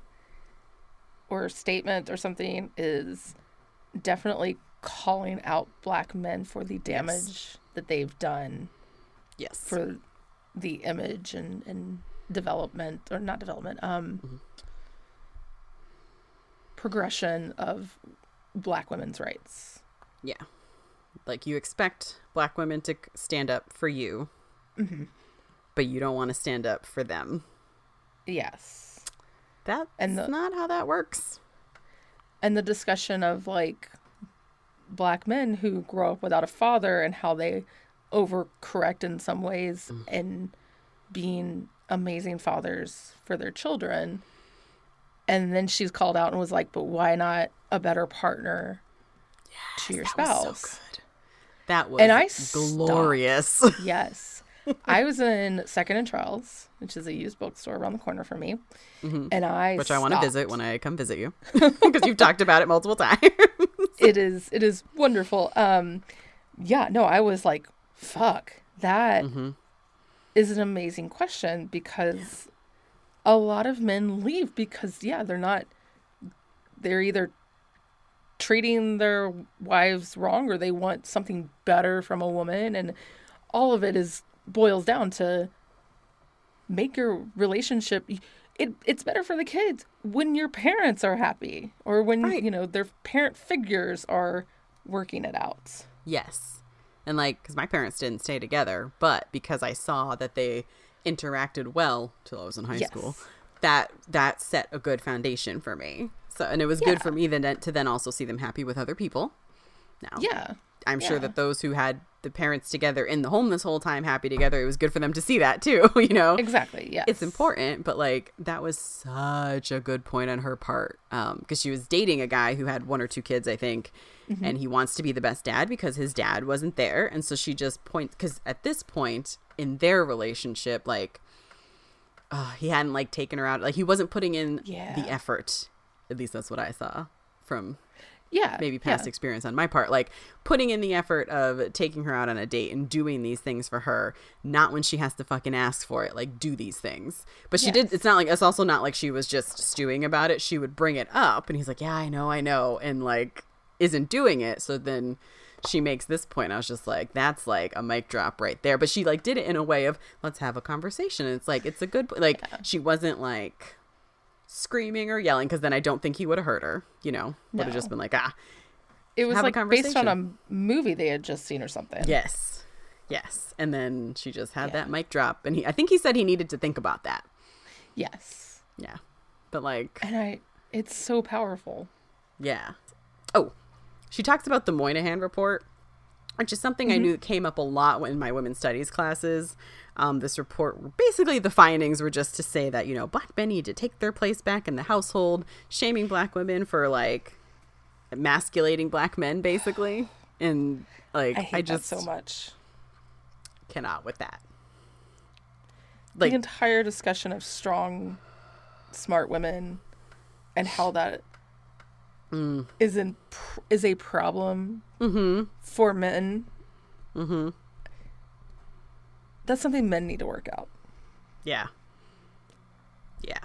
or statement or something, is definitely calling out black men for the damage that they've done yes. for the image and, and development or not development um Mm-hmm. progression of black women's rights. Yeah. Like you expect black women to stand up for you, but you don't want to stand up for them. yes That's And the- not how that works. and the discussion of like black men who grow up without a father and how they overcorrect in some ways mm. in being amazing fathers for their children and then she's called out and was like but why not a better partner to your That was spouse so good. That was And I stopped. glorious. Yes. I was in Second and Charles, which is a used bookstore around the corner from me. And I Mm-hmm. Which I want to visit when I come visit you because you've talked about it multiple times. it is it is wonderful. Um yeah, no, I was like, fuck. that is Mm-hmm. an amazing question because a lot of men leave because yeah, they're not they're either treating their wives wrong or they want something better from a woman and all of it is boils down to make your relationship it it's better for the kids when your parents are happy or when Right. you know their parent figures are working it out Yes. And like, because my parents didn't stay together, but because I saw that they interacted well till I was in high Yes. school, that that set a good foundation for me. So, and it was good for me then to then also see them happy with other people. Now, yeah I'm sure that those who had the parents together in the home this whole time happy together, it was good for them to see that too. You know, exactly yeah it's important, but like that was such a good point on her part because she was dating a guy who had one or two kids, I think, and he wants to be the best dad because his dad wasn't there, and so she just points because at this point in their relationship, like. Uh, he hadn't like taken her out like he wasn't putting in Yeah. the effort at least that's what i saw from yeah maybe past yeah. experience on my part like putting in the effort of taking her out on a date and doing these things for her not when she has to fucking ask for it like do these things. But she did it's not like it's also not like she was just stewing about it. She would bring it up and he's like yeah i know i know and like isn't doing it. So then she makes this point. I was just like that's like a mic drop right there. But she like did it in a way of let's have a conversation. And it's like it's a good like she wasn't like screaming or yelling because then i don't think he would have hurt her you know would have No. just been like ah it was like based on a movie they had just seen or something Yes. Yes. And then she just had Yeah. that mic drop and he I think he said he needed to think about that. yes Yeah. But like and i it's so powerful yeah. Oh. She talks about the Moynihan report, which is something I knew came up a lot in my women's studies classes. Um, this report basically the findings were just to say that, you know, black men need to take their place back in the household, shaming black women for like emasculating black men basically. And like i I just so much cannot with that. the entire discussion of strong smart women and how that Mm. is in is a problem for men Mm-hmm. That's something men need to work out Yeah. Yeah.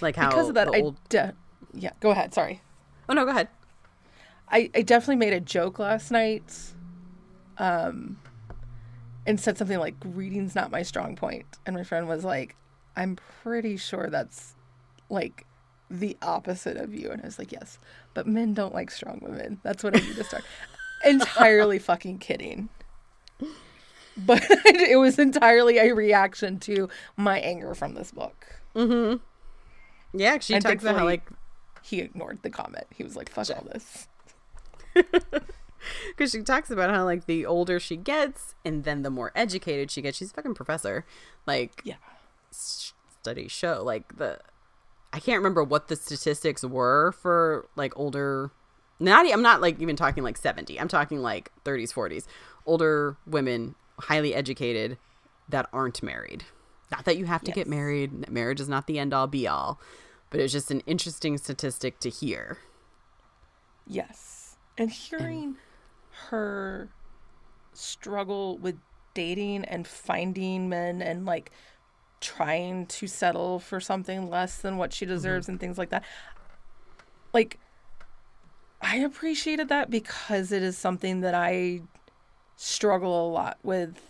Like how because of that the i old... de- yeah go ahead sorry Oh no, go ahead. I, I definitely made a joke last night um and said something like reading's not my strong point," point and my friend was like i'm pretty sure that's like the opposite of you and i was like yes but men don't like strong women that's what i need to start entirely fucking kidding but it was entirely a reaction to my anger from this book Mm-hmm. Yeah, she And talks about how like he ignored the comment he was like fuck all this because she talks about how like the older she gets and then the more educated she gets. She's a fucking professor. Like yeah studies show. Like the I can't remember what the statistics were for like older not I'm not like even talking like 70. I'm talking like 30s, 40s. Older women, highly educated that aren't married. Not that you have to Yes. get married. Marriage is not the end all be all, but it's just an interesting statistic to hear. Yes. And hearing her struggle with dating and finding men and like trying to settle for something less than what she mm-hmm. deserves and things like that. Like I appreciated that because it is something that I struggle a lot with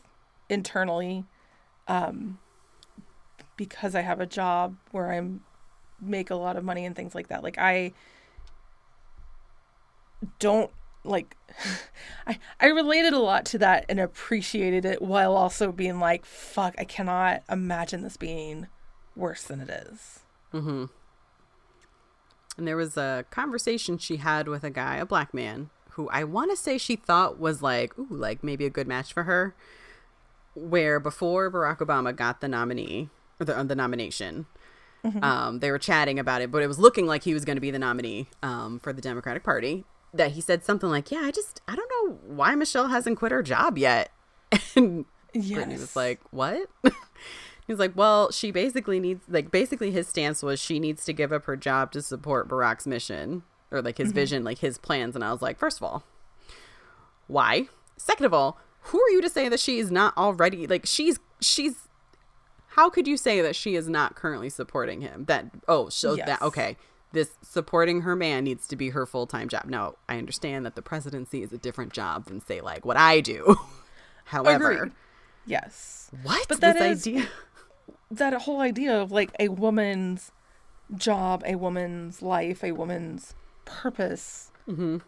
internally um because I have a job where I'm make a lot of money and things like that. Like I don't like I I related a lot to that and appreciated it while also being like fuck I cannot imagine this being worse than it is. Mm-hmm. And there was a conversation she had with a guy, a black man, who I want to say she thought was like, ooh, like maybe a good match for her. Where before Barack Obama got the nominee or the, uh, the nomination, um, they were chatting about it, but it was looking like he was going to be the nominee um, for the Democratic Party. That he said something like, "Yeah, I just I don't know why Michelle hasn't quit her job yet." And Brittney was like, "What?" He's like, "Well, she basically needs like basically his stance was she needs to give up her job to support Barack's mission or like his mm-hmm. vision, like his plans." And I was like, first of all, why? Second of all, who are you to say that she is not already like she's she's how could you say that she is not currently supporting him? That oh, so Yes. that okay. This supporting her man needs to be her full time job. Now, I understand that the presidency is a different job than say like what I do. However, Agreed. Yes. what But that this is- idea? That whole idea of like a woman's job, a woman's life, a woman's purpose Mm-hmm.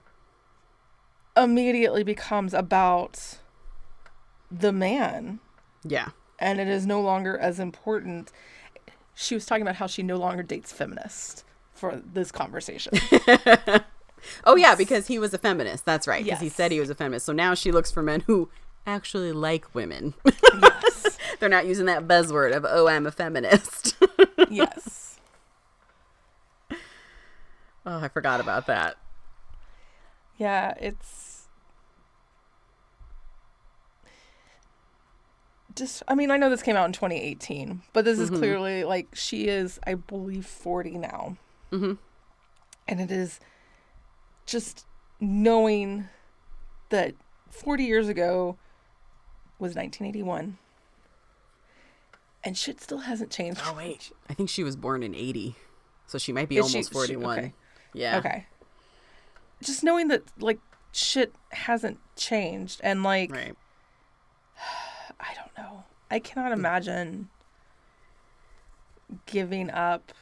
immediately becomes about the man Yeah. and it is no longer as important. She was talking about how she no longer dates feminists for this conversation. Oh yeah, because he was a feminist. That's right. Because he said he was a feminist. So now she looks for men who actually like women. yes. They're not using that buzzword of "oh, I'm a feminist." Yes. Oh, I forgot about that. Yeah, it's just I mean, I know this came out in 2018, but this is clearly like she is I believe 40 now. Mhm. And it is just knowing that 40 years ago was 1981 and shit still hasn't changed. Oh wait, I think she was born in '80, so she might be Is almost she- 41. okay. Yeah. Okay. Just knowing that like shit hasn't changed and like Right. I don't know. I cannot mm. imagine giving up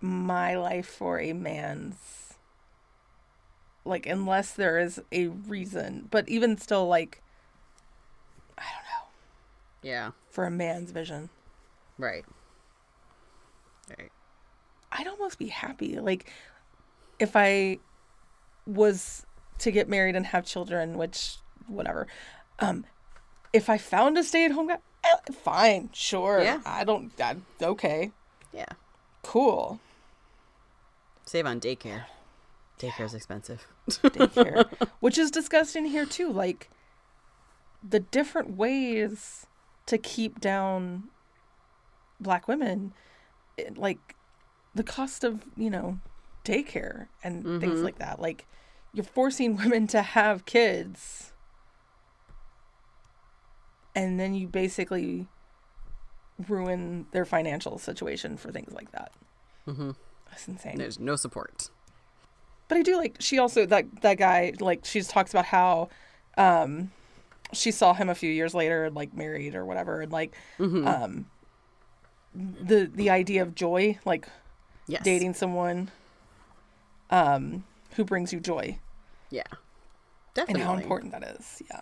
my life for a man's like unless there is a reason. But even still like I don't know, Yeah. for a man's vision. Right. Right. I'd almost be happy like if I was to get married and have children, which whatever. Um if I found a stay-at-home guy, eh, fine, sure. Yeah. I don't I, okay. Yeah. Cool. Save on daycare. Daycare is expensive. Daycare, which is discussed in here too, like the different ways to keep down black women, like the cost of you know daycare and things Mhm. like that. Like you're forcing women to have kids, and then you basically ruin their financial situation for things like that. hmm That's insane. There's no support. But I do like she also that that guy like she just talks about how um she saw him a few years later like married or whatever and like Mhm. um the the idea of joy like yes. dating someone um who brings you joy Yeah. Definitely. and how important that is. Yeah.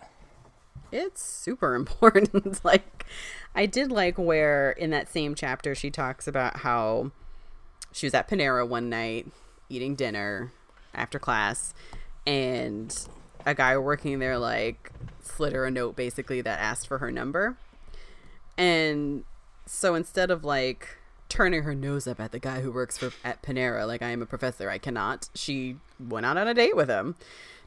It's super important. like, I did like where in that same chapter she talks about how she was at Panera one night eating dinner after class, and a guy working there like slid her a note basically that asked for her number, and so instead of like turning her nose up at the guy who works for at Panera, like I am a professor, I cannot, she went out on a date with him.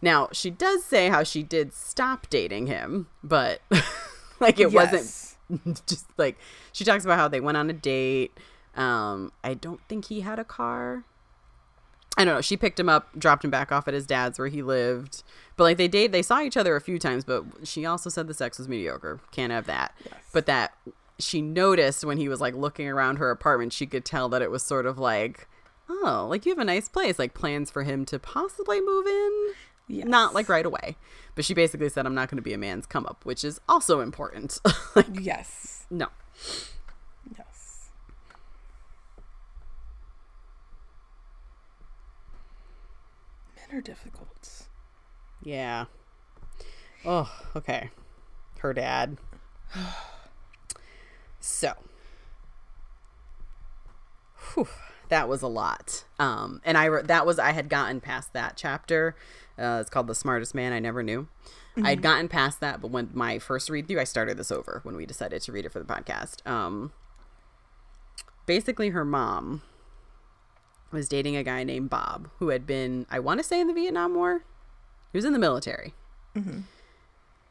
Now, she does say how she did stop dating him, but like it Yes. wasn't just like she talks about how they went on a date. Um, I don't think he had a car. I don't know. She picked him up, dropped him back off at his dad's where he lived. But like they date, they saw each other a few times. But she also said the sex was mediocre. Can't have that. Yes. But that she noticed when he was like looking around her apartment, she could tell that it was sort of like, oh, like you have a nice place. Like plans for him to possibly move in. Yes. Not like right away. But she basically said, I'm not going to be a man's come up, which is also important. like, Yes. no. Yes. Men are difficult. Yeah. Oh, okay. Her dad. So. Whew, that was a lot. Um, and I wrote- that was I had gotten past that chapter. Uh, it's called "The Smartest Man I Never Knew." I'd gotten past that, but when my first read through, I started this over when we decided to read it for the podcast. Um, basically, her mom was dating a guy named Bob who had been, I want to say, in the Vietnam War. He was in the military.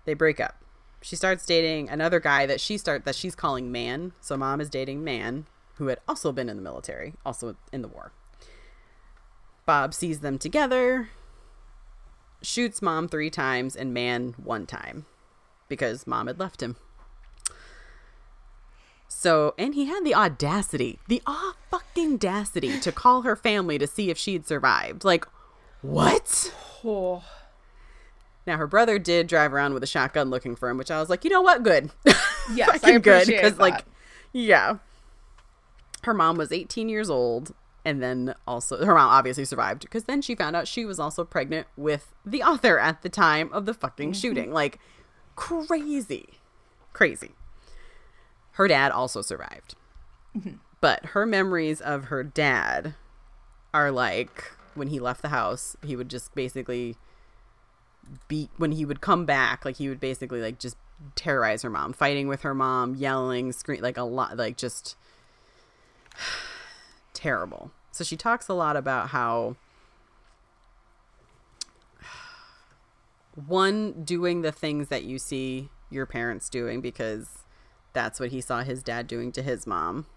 They break up. She starts dating another guy that she start that she's calling Man. So mom is dating Man, who had also been in the military, also in the war. Bob sees them together, shoots mom three times and Man one time because mom had left him. So, and he had the audacity, the ah fucking audacity to call her family to see if she'd survived. Like, what? Oh, Now her brother did drive around with a shotgun looking for him, which I was like, you know what, good. Yes, I good appreciate like, yeah. Her mom was 18 years old, and then also her mom obviously survived because then she found out she was also pregnant with the author at the time of the fucking Mm-hmm. shooting. Like, crazy, crazy. Her dad also survived, Mm-hmm. but her memories of her dad are like when he left the house, he would just basically beat when he would come back like he would basically like just terrorize her mom fighting with her mom yelling scream like a lot like just terrible. So she talks a lot about how one doing the things that you see your parents doing because that's what he saw his dad doing to his mom.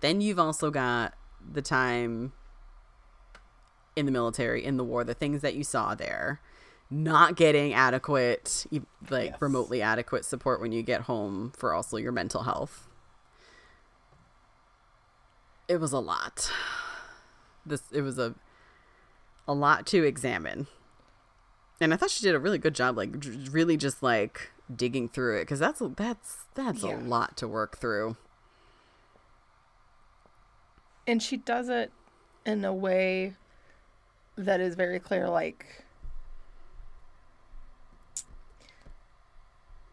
Then you've also got the time in the military in the war the things that you saw there not getting adequate like Yes. remotely adequate support when you get home for also your mental health it was a lot this it was a a lot to examine and i thought she did a really good job like really just like digging through it because that's that's that's Yeah. a lot to work through and she does it in a way that is very clear like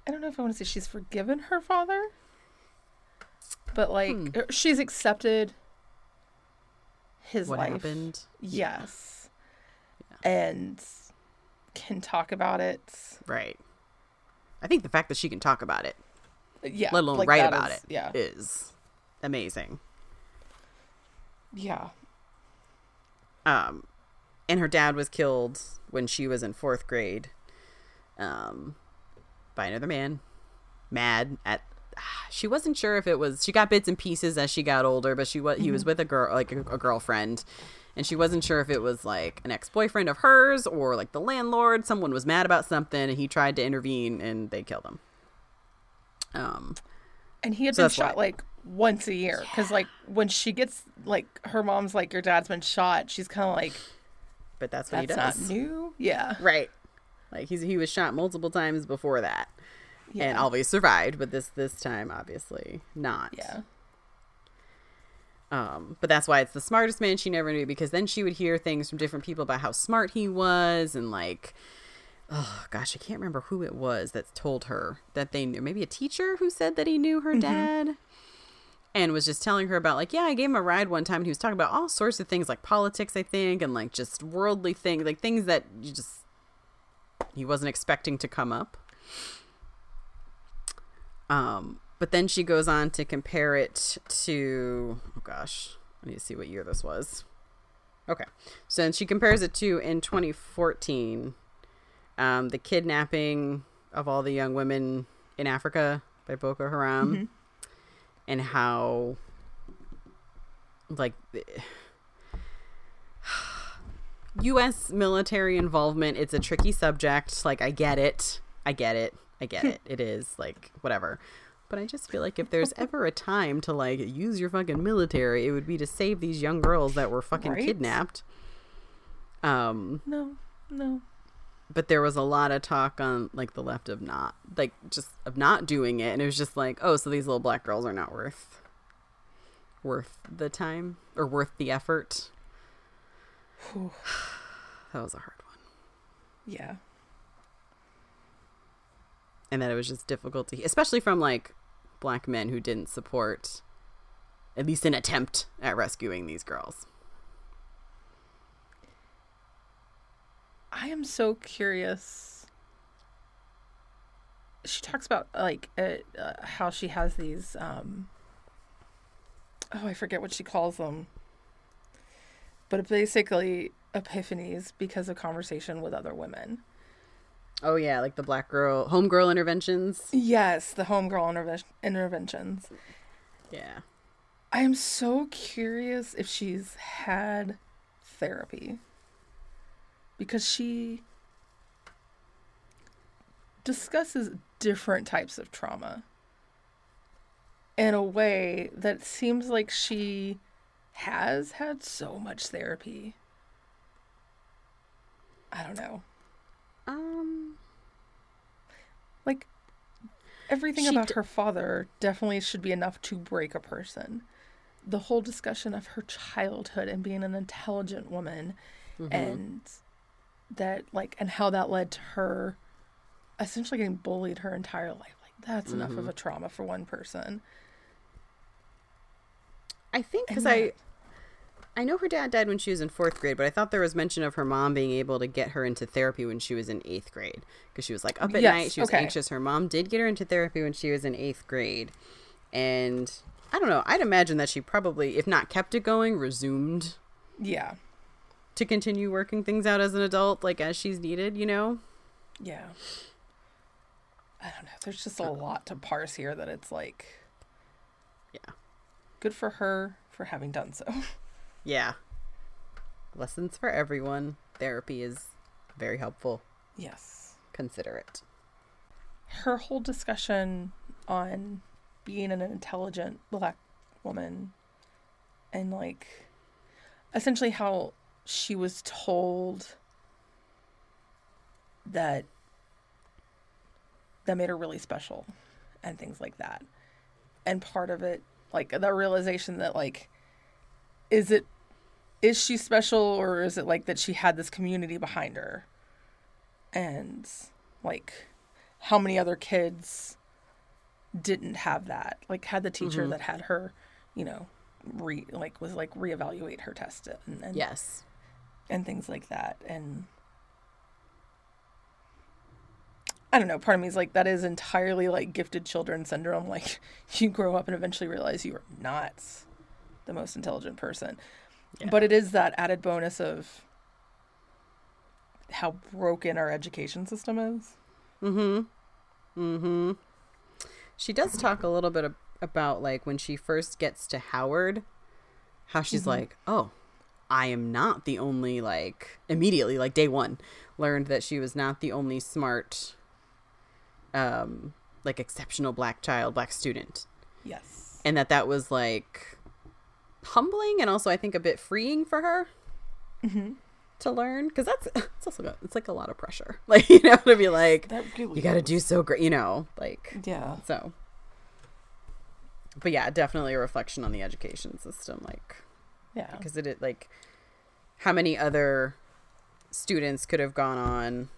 i don't know if i want to say she's forgiven her father but like Hmm. er, she's accepted his what life. happened? Yes. And can talk about it. Right. I think the fact that she can talk about it yeah let alone like write about is- it yeah. is amazing. Yeah. Um and her dad was killed when she was in fourth grade. Um by another man. Mad at she wasn't sure if it was she got bits and pieces as she got older but she was he was with a girl like a, a girlfriend. And she wasn't sure if it was like an ex-boyfriend of hers or like the landlord. Someone was mad about something and he tried to intervene and they killed him. Um And he had So been shot why- like once a year. Because like when she gets like her mom's like your dad's been shot, she's kind of like but that's what that's he not does. new. Yeah, right like he's he was shot multiple times before that. And always survived but this this time obviously not. Yeah, um but that's why it's the smartest man she never knew because then she would hear things from different people about how smart he was and like oh gosh i can't remember who it was that told her that they knew. Maybe a teacher who said that he knew her dad and was just telling her about like yeah i gave him a ride one time and he was talking about all sorts of things like politics i think and like just worldly things like things that you just he wasn't expecting to come up um but then she goes on to compare it to oh gosh, I need to see what year this was. Okay, so then she compares it to in 2014, um, the kidnapping of all the young women in Africa by Boko Haram, Mhm. and how like U.S. military involvement. It's a tricky subject. Like I get it, I get it, I get it. It is like whatever. But I just feel like if there's ever a time to like use your fucking military, it would be to save these young girls that were fucking Right? kidnapped. Um, No, no. but there was a lot of talk on like the left of not like just of not doing it and it was just like oh so these little black girls are not worth worth the time or worth the effort Whew. that was a hard one Yeah. and that it was just difficult to especially from like black men who didn't support at least an attempt at rescuing these girls I am so curious. She talks about like uh, uh, how she has these. Um, oh, I forget what she calls them. But basically, epiphanies because of conversation with other women. oh yeah like the black girl homegirl interventions Yes, the homegirl interve- interventions. yeah I am so curious if she's had therapy. Because she discusses different types of trauma in a way that seems like she has had so much therapy. I don't know. um Like everything about d- her father definitely should be enough to break a person. The whole discussion of her childhood and being an intelligent woman mhm. and that like and how that led to her essentially getting bullied her entire life. Like that's enough of Mhm. a trauma for one person. I think because I, I know her dad died when she was in fourth grade, but I thought there was mention of her mom being able to get her into therapy when she was in eighth grade because she was like up at Yes, night. She was okay. anxious. Her mom did get her into therapy when she was in eighth grade, and I don't know. I'd imagine that she probably, if not kept it going, resumed Yeah. to continue working things out as an adult, like as she's needed. You know? Yeah. I don't know. There's just a lot to parse here that it's like Yeah. good for her for having done so. Yeah. Lessons for everyone. Therapy is very helpful. Yes. Consider it. her whole discussion on being an intelligent black woman and like essentially how she was told that that made her really special and things like that and part of it like the realization that like is it is she special or is it like that she had this community behind her and like how many other kids didn't have that like had the teacher Mhm. that had her you know re like was like reevaluate her test and, and Yes. and things like that and I don't know. Part of me is like that is entirely like gifted children syndrome. Like you grow up and eventually realize you are not the most intelligent person. Yeah. But it is that added bonus of how broken our education system is. Mm-hmm. Mm-hmm. She does talk a little bit ab- about like when she first gets to Howard, how she's Mhm. like, oh, I am not the only like immediately like day one learned that she was not the only smart, um, like exceptional black child, black student, Yes. and that that was like humbling and also I think a bit freeing for her Mm-hmm. to learn because that's it's also got, it's like a lot of pressure, like you know to be like you got to do so great, you know, like Yeah. so. But yeah, definitely a reflection on the education system, like Yeah. because it it like how many other students could have gone on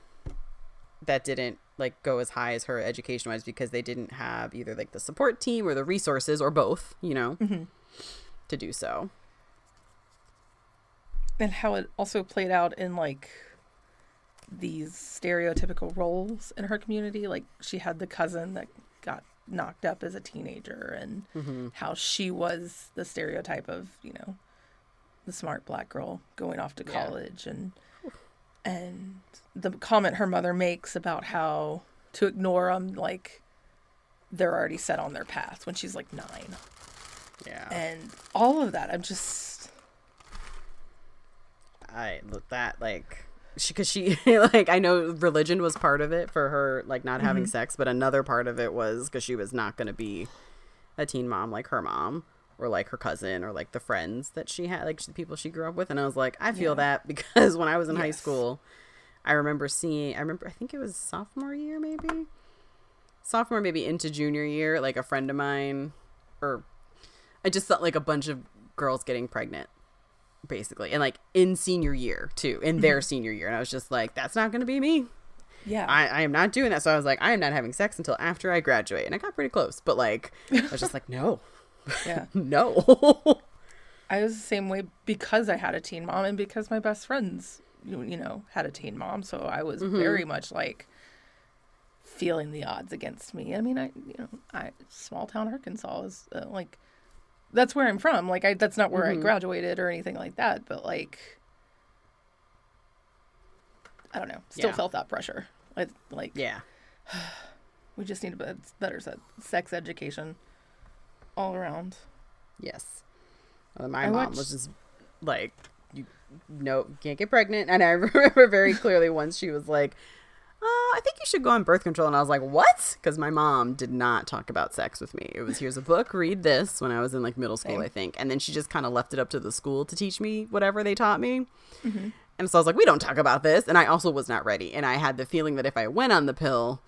that didn't like go as high as her education wise because they didn't have either like the support team or the resources or both, you know, Mm-hmm. To do so. and how it also played out in like these stereotypical roles in her community like she had the cousin that got knocked up as a teenager and Mm-hmm. how she was the stereotype of you know the smart black girl going off to Yeah. college and and the comment her mother makes about how to ignore them like they're already set on their path when she's like nine Yeah. and all of that i'm just I that like she because she like I know religion was part of it for her like not having mm-hmm. sex, but another part of it was because she was not going to be a teen mom like her mom or like her cousin or like the friends that she had like the people she grew up with, and I was like I feel Yeah. that because when I was in high school, I remember seeing I remember I think it was sophomore year maybe sophomore maybe into junior year like a friend of mine or I just thought like a bunch of girls getting pregnant basically and like in senior year too in their senior year and i was just like that's not going to be me. Yeah. I, I am not doing that. So i was like i am not having sex until after i graduate and i got pretty close but like i was just like no. Yeah. No. I was the same way because I had a teen mom and because my best friends, you you know, had a teen mom. So I was very much like feeling the odds against me. I mean, I, you know, I small town Arkansas is uh, like that's where I'm from. Like, I that's not where I mm-hmm. graduated or anything like that. But like, I don't know. Still Yeah. felt that pressure. I, like, yeah we just need a better sex education all around. yes Well, my I mom was just like you no can't get pregnant and i remember very clearly once she was like uh, I think you should go on birth control. And I was like, what? Because my mom did not talk about sex with me. It was, here's a book, read this when I was in like middle school, Same. I think. And then she just kind of left it up to the school to teach me whatever they taught me. Mm-hmm. And so I was like, we don't talk about this. And I also was not ready. And I had the feeling that if I went on the pill,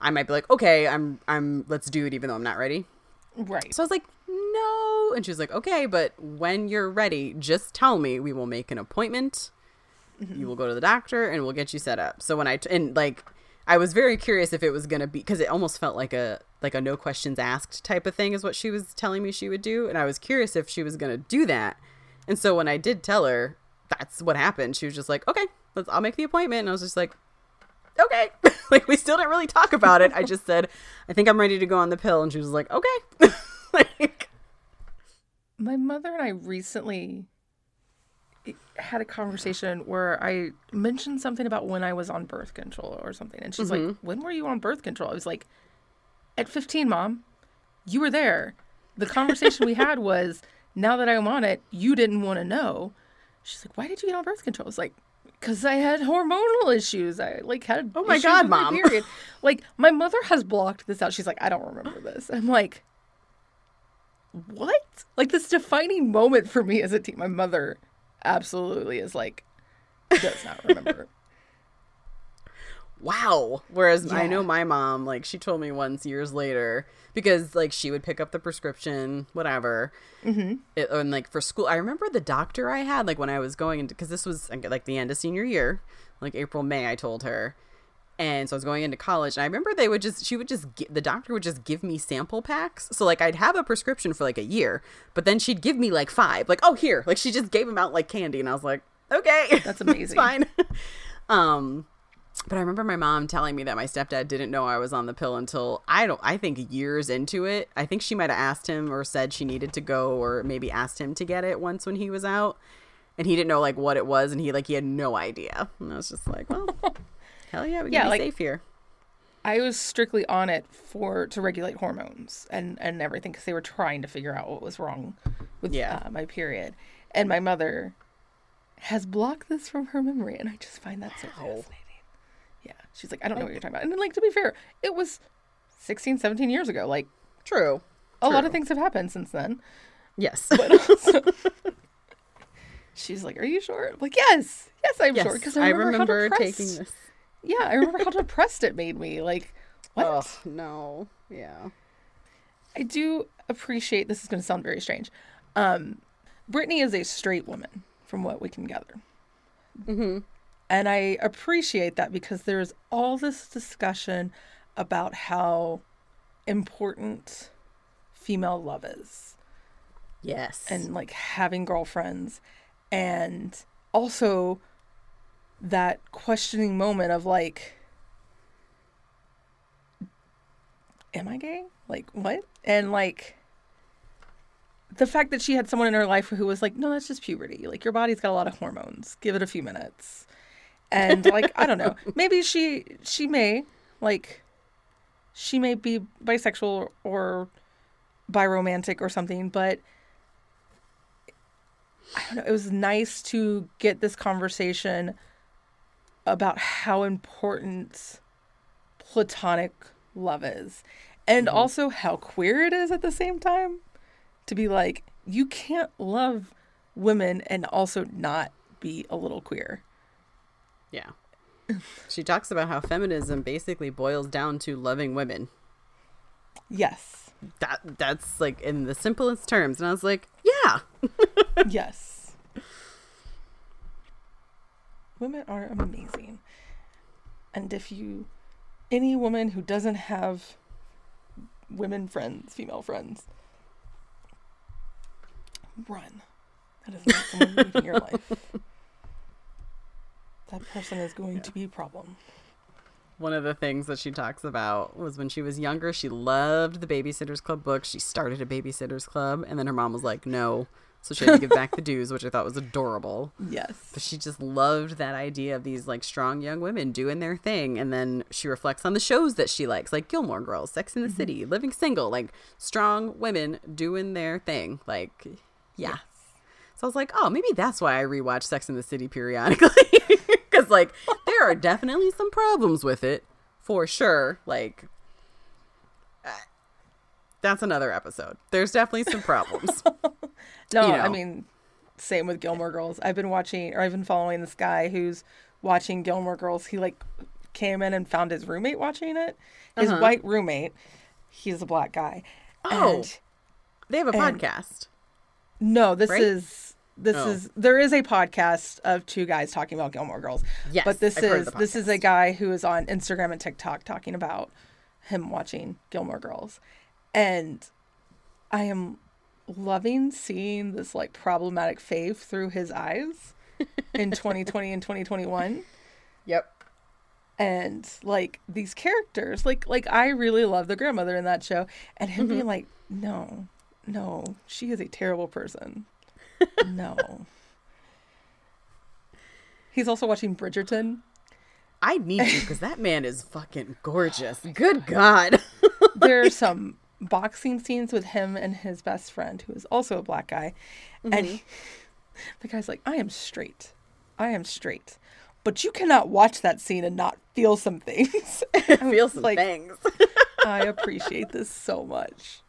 I might be like, okay, I'm, I'm, let's do it even though I'm not ready. Right. So I was like, no. And she was like, okay, but when you're ready, just tell me. We will make an appointment. You will go to the doctor and we'll get you set up. So when I, t- and like, I was very curious if it was going to be, because it almost felt like a, like a no questions asked type of thing is what she was telling me she would do. And I was curious if she was going to do that. And so when I did tell her that's what happened, she was just like, okay, let's, I'll make the appointment. And I was just like, okay. like we still didn't really talk about it. I just said, I think I'm ready to go on the pill. And she was like, okay. like, My mother and I recently had a conversation where I mentioned something about when I was on birth control or something. And she's like, mm-hmm. When were you on birth control? I was like, At 15, mom. You were there. The conversation we had was, Now that I'm on it, you didn't want to know. She's like, Why did you get on birth control? I was like, because I had hormonal issues. I like had Oh my God, with my Mom. period. Like my mother has blocked this out. She's like, I don't remember this. I'm like, what? Like this defining moment for me as a teen. My mother absolutely is like, does not remember. wow. Whereas I know my mom, like, she told me once years later, because, like, she would pick up the prescription, whatever. Mm-hmm. It, and, like, for school, I remember the doctor I had, like, when I was going into, because this was, like, the end of senior year, like, April, May, I told her. And so I was going into college, and I remember they would just, she would just, gi- the doctor would just give me sample packs. So, like, I'd have a prescription for, like, a year, but then she'd give me, like, five. Like, oh, here. Like, she just gave them out like candy. And I was like, okay. That's amazing. fine. um, but I remember my mom telling me that my stepdad didn't know I was on the pill until I don't I think years into it. I think she might have asked him or said she needed to go or maybe asked him to get it once when he was out. And he didn't know like what it was and he like he had no idea. And I was just like, well, hell yeah, we can Yeah, be like- safe here. I was strictly on it for to regulate hormones and and everything because they were trying to figure out what was wrong with Yeah. uh, my period. And my mother has blocked this from her memory, and I just find that so fascinating. Yeah, she's like, I don't know what you're talking about. And then, like to be fair, it was 16, 17 years ago. Like True. a lot of things have happened since then. Yes. But also, she's like, "Are you sure?" I'm like, "Yes, yes, I'm yes. sure." Because I I remember, remember how taking this. Yeah, I remember how depressed it made me. Like, what? Oh no. Yeah. I do appreciate this is going to sound very strange. Um, Brittney is a straight woman, from what we can gather. Mm-hmm. And I appreciate that because there's all this discussion about how important female love is Yes. and like having girlfriends and also that questioning moment of like am I gay? Like, what? And like, the fact that she had someone in her life who was like, no, that's just puberty. Like, your body's got a lot of hormones. Give it a few minutes. And like, I don't know. Maybe she she may like she may be bisexual or biromantic or something, but I don't know. It was nice to get this conversation about how important platonic love is and Mm-hmm. also how queer it is at the same time to be like you can't love women and also not be a little queer Yeah. She talks about how feminism basically boils down to loving women. yes That that's like in the simplest terms. And I was like, yeah. yes women are amazing and if you any woman who doesn't have women friends female friends run that is not someone you need in your life that person is going to be a problem One of the things that she talks about was when she was younger, she loved the Babysitters Club books. She started a Babysitters Club, and then her mom was like, no. So she had to give back the dues, which I thought was adorable. yes But she just loved that idea of these like strong young women doing their thing. And then she reflects on the shows that she likes, like Gilmore Girls, Sex in the City, Living Single, like strong women doing their thing. Like, yeah. So I was like, oh, maybe that's why I rewatch Sex in the City periodically. Because, like, there are definitely some problems with it, for sure. Like, uh, that's another episode. There's definitely some problems. No, you I mean, same with Gilmore Girls. I've been watching, or I've been following this guy who's watching Gilmore Girls. He like came in and found his roommate watching it. His Uh-huh. white roommate. He's a black guy. Oh. And they have a podcast. no, this Right? is this Oh. is there is a podcast of two guys talking about Gilmore Girls. Yes, but this I've is this is a guy who is on Instagram and TikTok talking about him watching Gilmore Girls, and I am loving seeing this like problematic fave through his eyes in 2020 and 2021 Yep. and like these characters like like i really love the grandmother in that show and him being mm-hmm. like no no she is a terrible person no he's also watching bridgerton I need to because that man is fucking gorgeous. Good God. there are some boxing scenes with him and his best friend who is also a black guy. And mm-hmm. he, the guy's like i am straight. I am straight. But you cannot watch that scene and not feel some things. Feel some like- things. i appreciate this so much.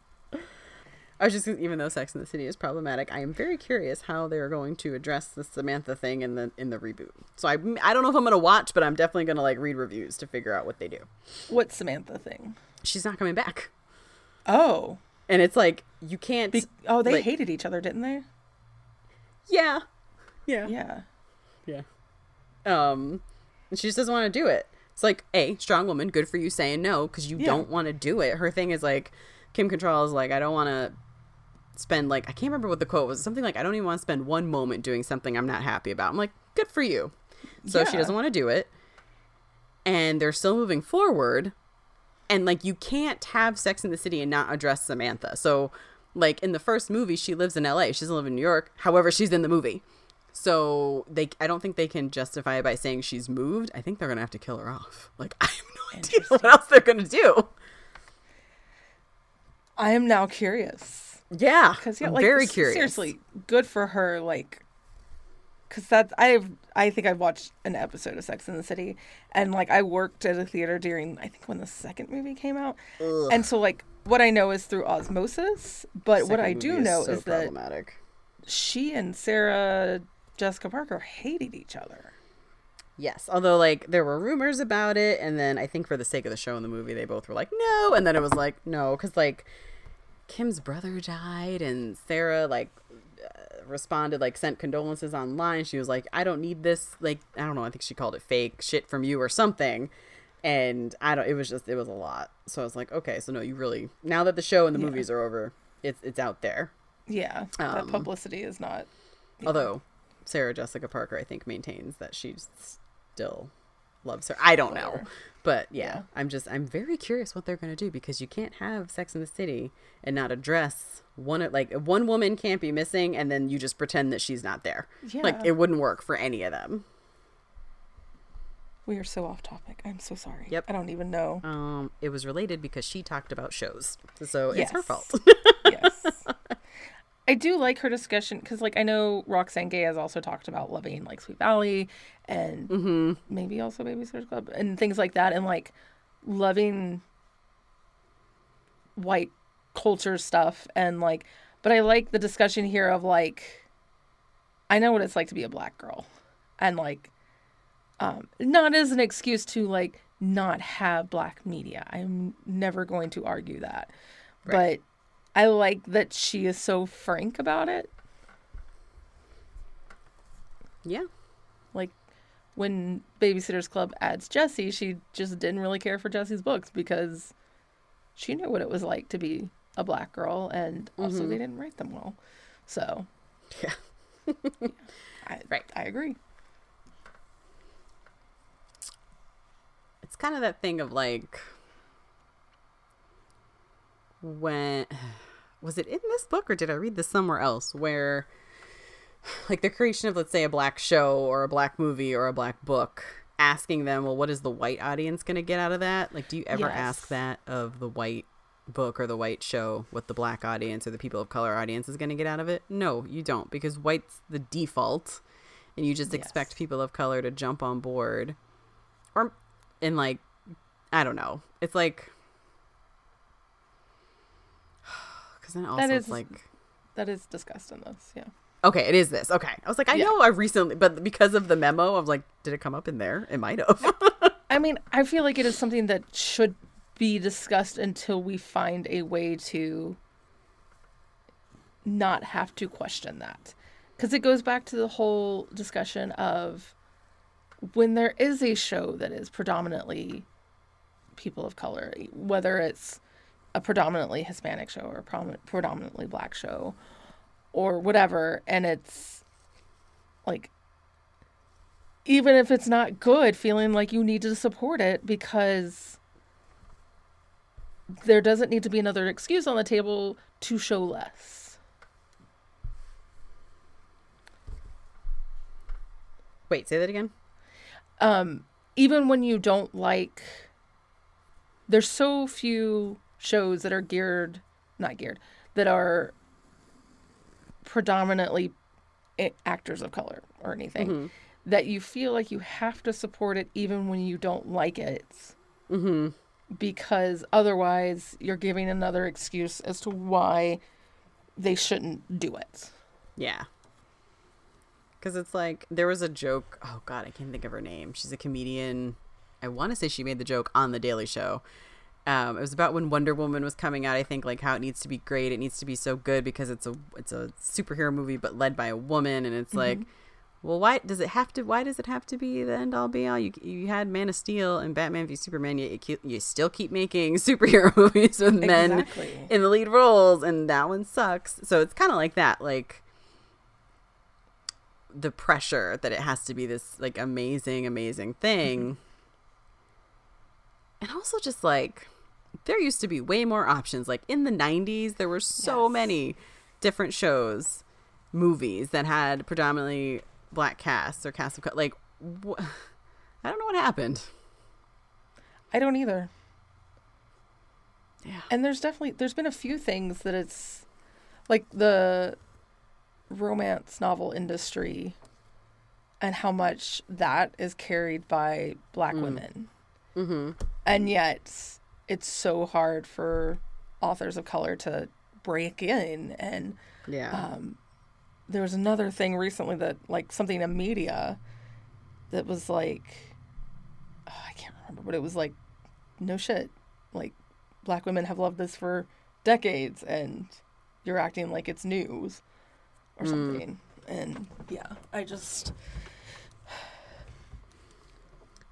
I was just even though Sex in the City is problematic, I am very curious how they're going to address the Samantha thing in the in the reboot. So I I don't know if I'm gonna watch, but I'm definitely gonna like read reviews to figure out what they do. what samantha thing? She's not coming back, oh and it's like you can't. Be- oh, they like- hated each other, didn't they? yeah, yeah, Yeah. yeah. Um, and she just doesn't want to do it. It's like a strong woman, good for you saying no because you Yeah. don't want to do it. Her thing is like Kim Cattrall is like I don't want to spend like I can't remember what the quote was. Something like I don't even want to spend one moment doing something I'm not happy about. I'm like good for you. So she doesn't want to do it, and they're still moving forward. And like you can't have Sex in the City and not address Samantha. So like in the first movie, she lives in L.A. She doesn't live in New York. However, she's in the movie. So they, I don't think they can justify it by saying she's moved. I think they're gonna have to kill her off. Like I have no idea what else they're gonna do. I am now curious Yeah, because yeah, I'm like very curious. Seriously, good for her. Like, because that's I've I think I've watched an episode of Sex in the City, and like I worked at a theater during I think when the second movie came out, and so like what I know is through osmosis, but what I do movie know so is that she and Sarah Jessica Parker hated each other. Yes, although like there were rumors about it, and then I think for the sake of the show and the movie, they both were like no, and then it was like no, because like Kim's brother died, and Sarah like responded like sent condolences online. She was like, I don't need this. Like I don't know. I think she called it fake shit from you or something. And I don't. It was just it was a lot. So I was like, okay, so no, you really now that the show and the Yeah. movies are over, it's it's out there. Yeah, that Um, publicity is not. Although Sarah Jessica Parker, I think, maintains that she's still loves her. I don't know, But yeah, I'm just I'm very curious what they're gonna do because you can't have Sex in the City and not address one like one woman can't be missing and then you just pretend that she's not there. Yeah. Like it wouldn't work for any of them. We are so off topic. I'm so sorry. Yep. I don't even know. Um, it was related because she talked about shows, so it's her fault. yes. I do like her discussion because, like, I know Roxane Gay has also talked about loving like Sweet Valley and mm-hmm. maybe also Babysitter's Club and things like that, and like loving white culture stuff and like. But I like the discussion here of like, I know what it's like to be a black girl, and like, um, not as an excuse to like not have black media. I'm never going to argue that, Right. but I like that she is so frank about it. Yeah. Like when Babysitter's Club adds Jessi, she just didn't really care for Jessi's books because she knew what it was like to be a black girl, and also Mhm. they didn't write them well. So Yeah. I, Right. I agree. It's kind of that thing of like when was it in this book or did I read this somewhere else where like the creation of let's say a black show or a black movie or a black book asking them well what is the white audience going to get out of that? Like do you ever Yes. ask that of the white book or the white show what the black audience or the people of color audience is going to get out of it? No you don't because white's the default and you just expect people of color to jump on board or and like i don't know. It's like because then also it's like That is discussed in this. Yeah. okay it is this okay i was like i Yeah. know i recently but because of the memo i was like did it come up in there it might have I mean, I feel like it is something that should be discussed until we find a way to not have to question that. Because it goes back to the whole discussion of when there is a show that is predominantly people of color, whether it's a predominantly Hispanic show or a predominantly black show or whatever, and it's like even if it's not good, feeling like you need to support it because there doesn't need to be another excuse on the table to show less. wait say that again Um, even when you don't like, there's so few shows that are geared, not geared, that are predominantly actors of color or anything, Mhm. that you feel like you have to support it even when you don't like it. mm-hmm because otherwise you're giving another excuse as to why they shouldn't do it. Yeah. Because it's like, there was a joke. Oh, God, I can't think of her name. She's a comedian. I want to say she made the joke on The Daily Show. Um, it was about when Wonder Woman was coming out. I think like how it needs to be great. It needs to be so good because it's a it's a superhero movie, but led by a woman. And it's like, well, why does it have to? Why does it have to be the end all be all? You you had Man of Steel and Batman v Superman. You you, you still keep making superhero movies with men Exactly. in the lead roles and that one sucks so it's kind of like that like the pressure that it has to be this like amazing amazing thing and also just like there used to be way more options like in the 90s there were so Yes. many different shows movies that had predominantly black casts or cast of co- like wh- i don't know what happened I don't either. yeah And there's definitely there's been a few things that it's like the romance novel industry and how much that is carried by black women. mm-hmm And yet it's so hard for authors of color to break in and yeah. um, there was another thing recently that like something in media that was like oh, I can't remember, but it was like no shit, like black women have loved this for decades, and you're acting like it's news or something. And yeah, I just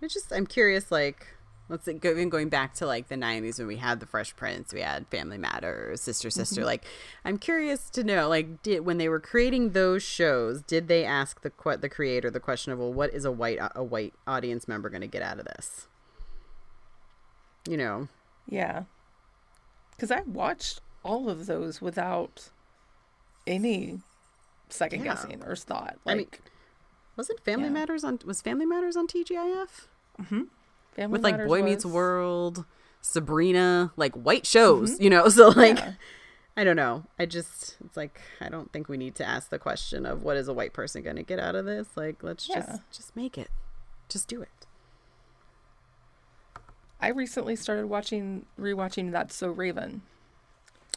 It's just I'm curious, like let's say go, even going back to like the '90s when we had the Fresh Prince, we had Family Matters, Sister mm-hmm. Sister. Like, I'm curious to know, like, did when they were creating those shows, did they ask the the creator the question of, well, what is a white a white audience member going to get out of this? you know. Yeah. Because I watched all of those without any second Yeah. guessing or thought. I Like, mean, wasn't Family Yeah. Matters on was Family Matters on TGIF? Mm-hmm. Family With like Matters Boy Meets World, Sabrina, like white shows, you know. So like Yeah. I don't know. I just it's like I don't think we need to ask the question of what is a white person going to get out of this? Like let's Yeah. just just make it. Just do it. I recently started watching, rewatching That's So Raven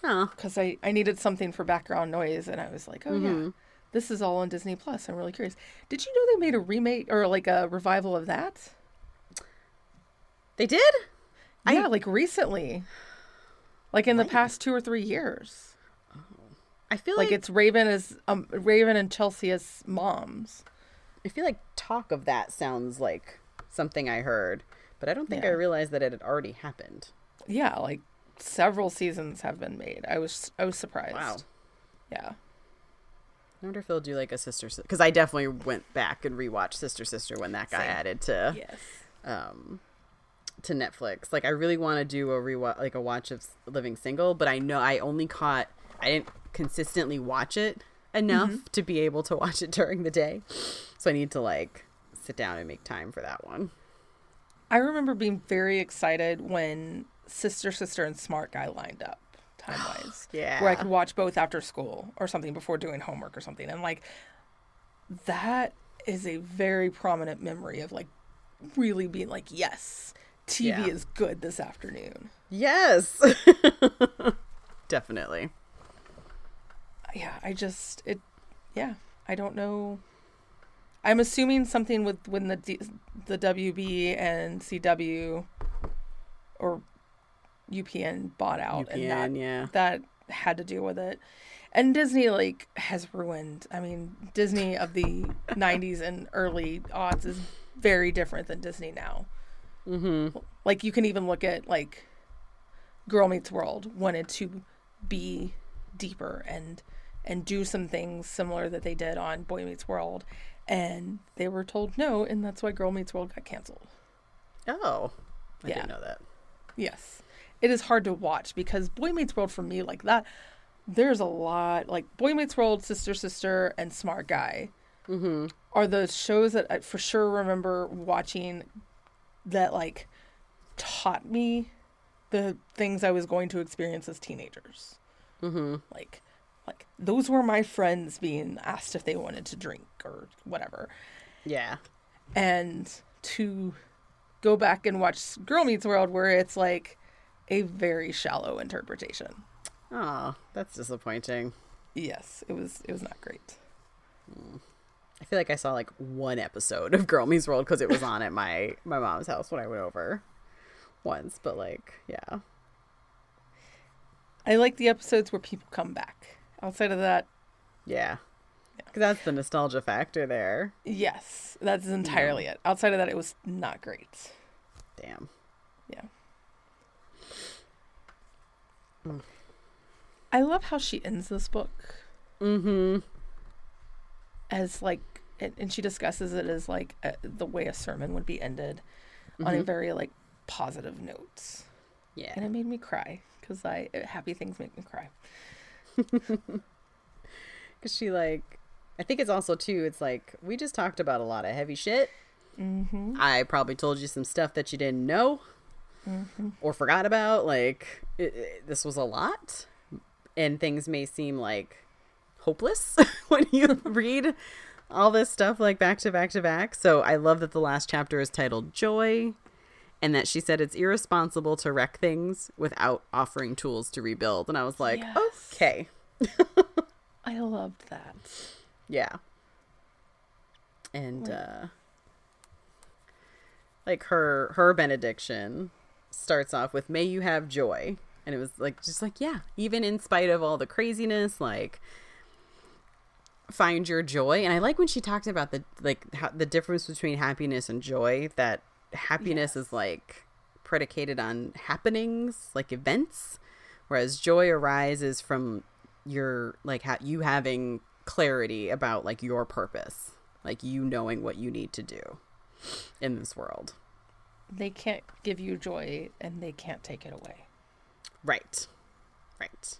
Oh. because I, I needed something for background noise, and I was like, oh yeah, Mhm. this is all on Disney Plus. I'm really curious. Did you know they made a remake or like a revival of that? They did? I- yeah, like recently, like in the past two or three years. I feel Like like, it's Raven is um Raven and Chelsea as moms. I feel like talk of that sounds like something I heard, but I don't think I realized that it had already happened. Yeah, like several seasons have been made. I was I was surprised. Wow. Yeah. I wonder if they'll do like a sister because I definitely went back and rewatched Sister Sister when that got Same. added to Yes. um to Netflix. Like I really want to do a rewatch like a watch of Living Single, but I know I only caught I didn't consistently watch it enough Mm-hmm. to be able to watch it during the day. So I need to like sit down and make time for that one. I remember being very excited when Sister Sister and Smart Guy lined up time wise. Yeah. Where I could watch both after school or something before doing homework or something. And like that is a very prominent memory of like really being like, yes, TV Yeah. is good this afternoon. Yes. Definitely. yeah i just it yeah i don't know i'm assuming something with when the D, the wb and cw or upn bought out and that yeah. that had to do with it and disney like has ruined i mean disney of the 90s and early aughts is very different than disney now Mm-hmm. like you can even look at like girl meets world wanted to be deeper and and do some things similar that they did on boy meets world and they were told no and that's why girl meets world got canceled Oh. I Yeah. didn't know that. yes it is hard to watch because boy meets world for me like that there's a lot like boy meets world sister sister and smart guy Mm-hmm. are the shows that I for sure remember watching that like taught me the things I was going to experience as teenagers. Mm-hmm. Like like those were my friends being asked if they wanted to drink or whatever. Yeah. And to go back and watch Girl Meets World where it's like a very shallow interpretation. Oh, that's disappointing. Yes, it was it was not great. I feel like I saw like one episode of Girl Meets World because it was on at my my mom's house when I went over once. But like, yeah, I like the episodes where people come back. Outside of that, yeah, because that's the nostalgia factor there. yes, that's entirely it. Outside of that, it was not great. Damn. Yeah. I love how she ends this book Mm-hmm. as like, and, and she discusses it as like uh the way a sermon would be ended on a very like positive note, Yeah. and it made me cry because I uh, happy things make me cry. Because she like, I think it's also too. It's like we just talked about a lot of heavy shit. Mm-hmm. I probably told you some stuff that you didn't know Mm-hmm. or forgot about. Like it, it- this was a lot, and things may seem like hopeless when you read all this stuff like back to back to back. So I love that the last chapter is titled Joy. And that she said it's irresponsible to wreck things without offering tools to rebuild. And I was like, Yes. okay. I loved that. Yeah. And uh like her her benediction starts off with may you have joy. And it was like just like yeah, even in spite of all the craziness like find your joy. And I like when she talked about the like how, the difference between happiness and joy that happiness is like predicated on happenings, like events, whereas joy arises from your like ha- you having clarity about like your purpose, like you knowing what you need to do in this world. they can't give you joy and they can't take it away. Right. Right.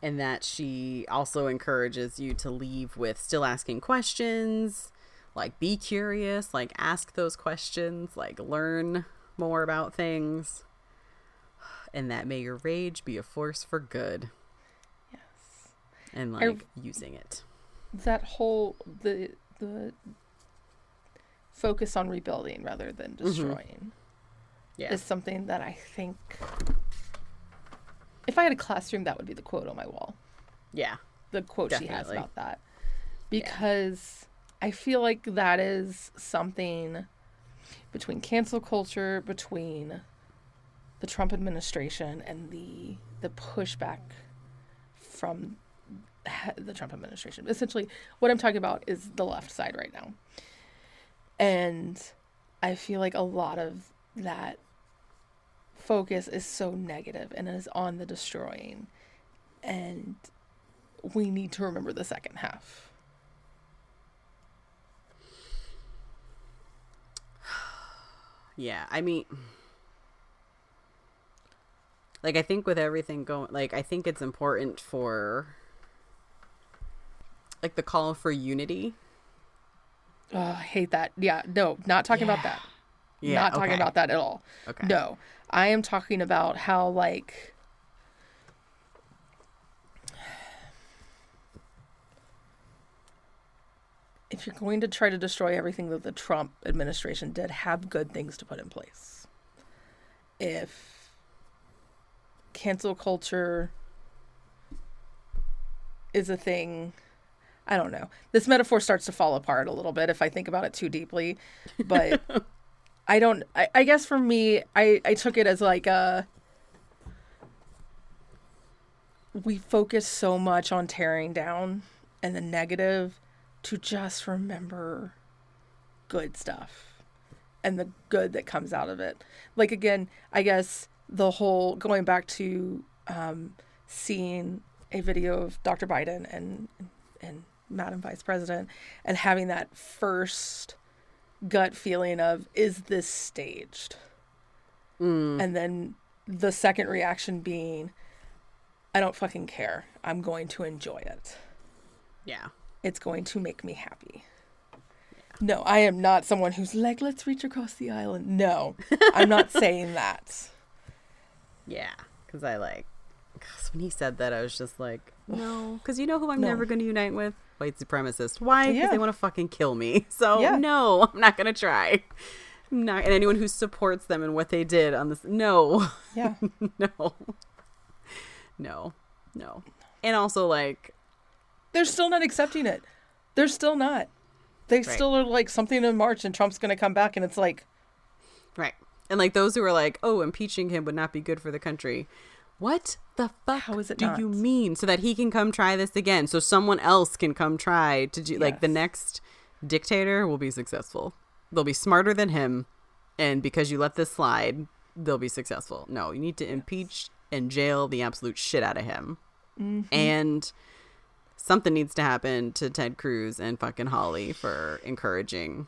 And that she also encourages you to leave with still asking questions, like be curious, like ask those questions, like learn more about things. And that may your rage be a force for good. Yes. And like using it. That whole the the focus on rebuilding rather than mm-hmm. destroying Yeah. is something that I think if I had a classroom that would be the quote on my wall. yeah. the quote she has about that because I feel like that is something between cancel culture, between the Trump administration and the the pushback from the Trump administration. Essentially, what I'm talking about is the left side right now. And I feel like a lot of that focus is so negative and is on the destroying. And we need to remember the second half. Yeah, I mean, like, I think with everything going, like, I think it's important for, like, the call for unity. Oh, I hate that. Yeah, no, not talking about that. Yeah, not talking okay. about that at all. Okay. No, I am talking about how, like, if you're going to try to destroy everything that the Trump administration did, have good things to put in place. If cancel culture is a thing, I don't know. This metaphor starts to fall apart a little bit if I think about it too deeply, but I don't. I, I guess for me, I I took it as like a. We focus so much on tearing down and the negative to just remember good stuff and the good that comes out of it. Like again, I guess the whole going back to um, seeing a video of Dr. Biden and and Madam Vice President and having that first gut feeling of is this staged? Mm. And then the second reaction being I don't fucking care. I'm going to enjoy it Yeah. it's going to make me happy. No, I am not someone who's like, let's reach across the island. No, I'm not saying that. Yeah. Because I, like, cause when he said that, I was just like, no. Because you know who I'm No. never going to unite with? White supremacist. Why? Because Yeah. they want to fucking kill me. So, Yeah. no, I'm not going to try. I'm not. And anyone who supports them and what they did on this. No. Yeah. no. No. No. And also, like, They're still not accepting it. They're still not. They still are like something in March and Trump's going to come back and it's like, Right. And like those who are like, oh, impeaching him would not be good for the country. What the fuck How is it do not? you mean? So that he can come try this again. So someone else can come try to do like the next dictator will be successful. They'll be smarter than him. And because you let this slide, they'll be successful. No, you need to impeach and jail the absolute shit out of him. Mm-hmm. And something needs to happen to Ted Cruz and fucking Hawley for encouraging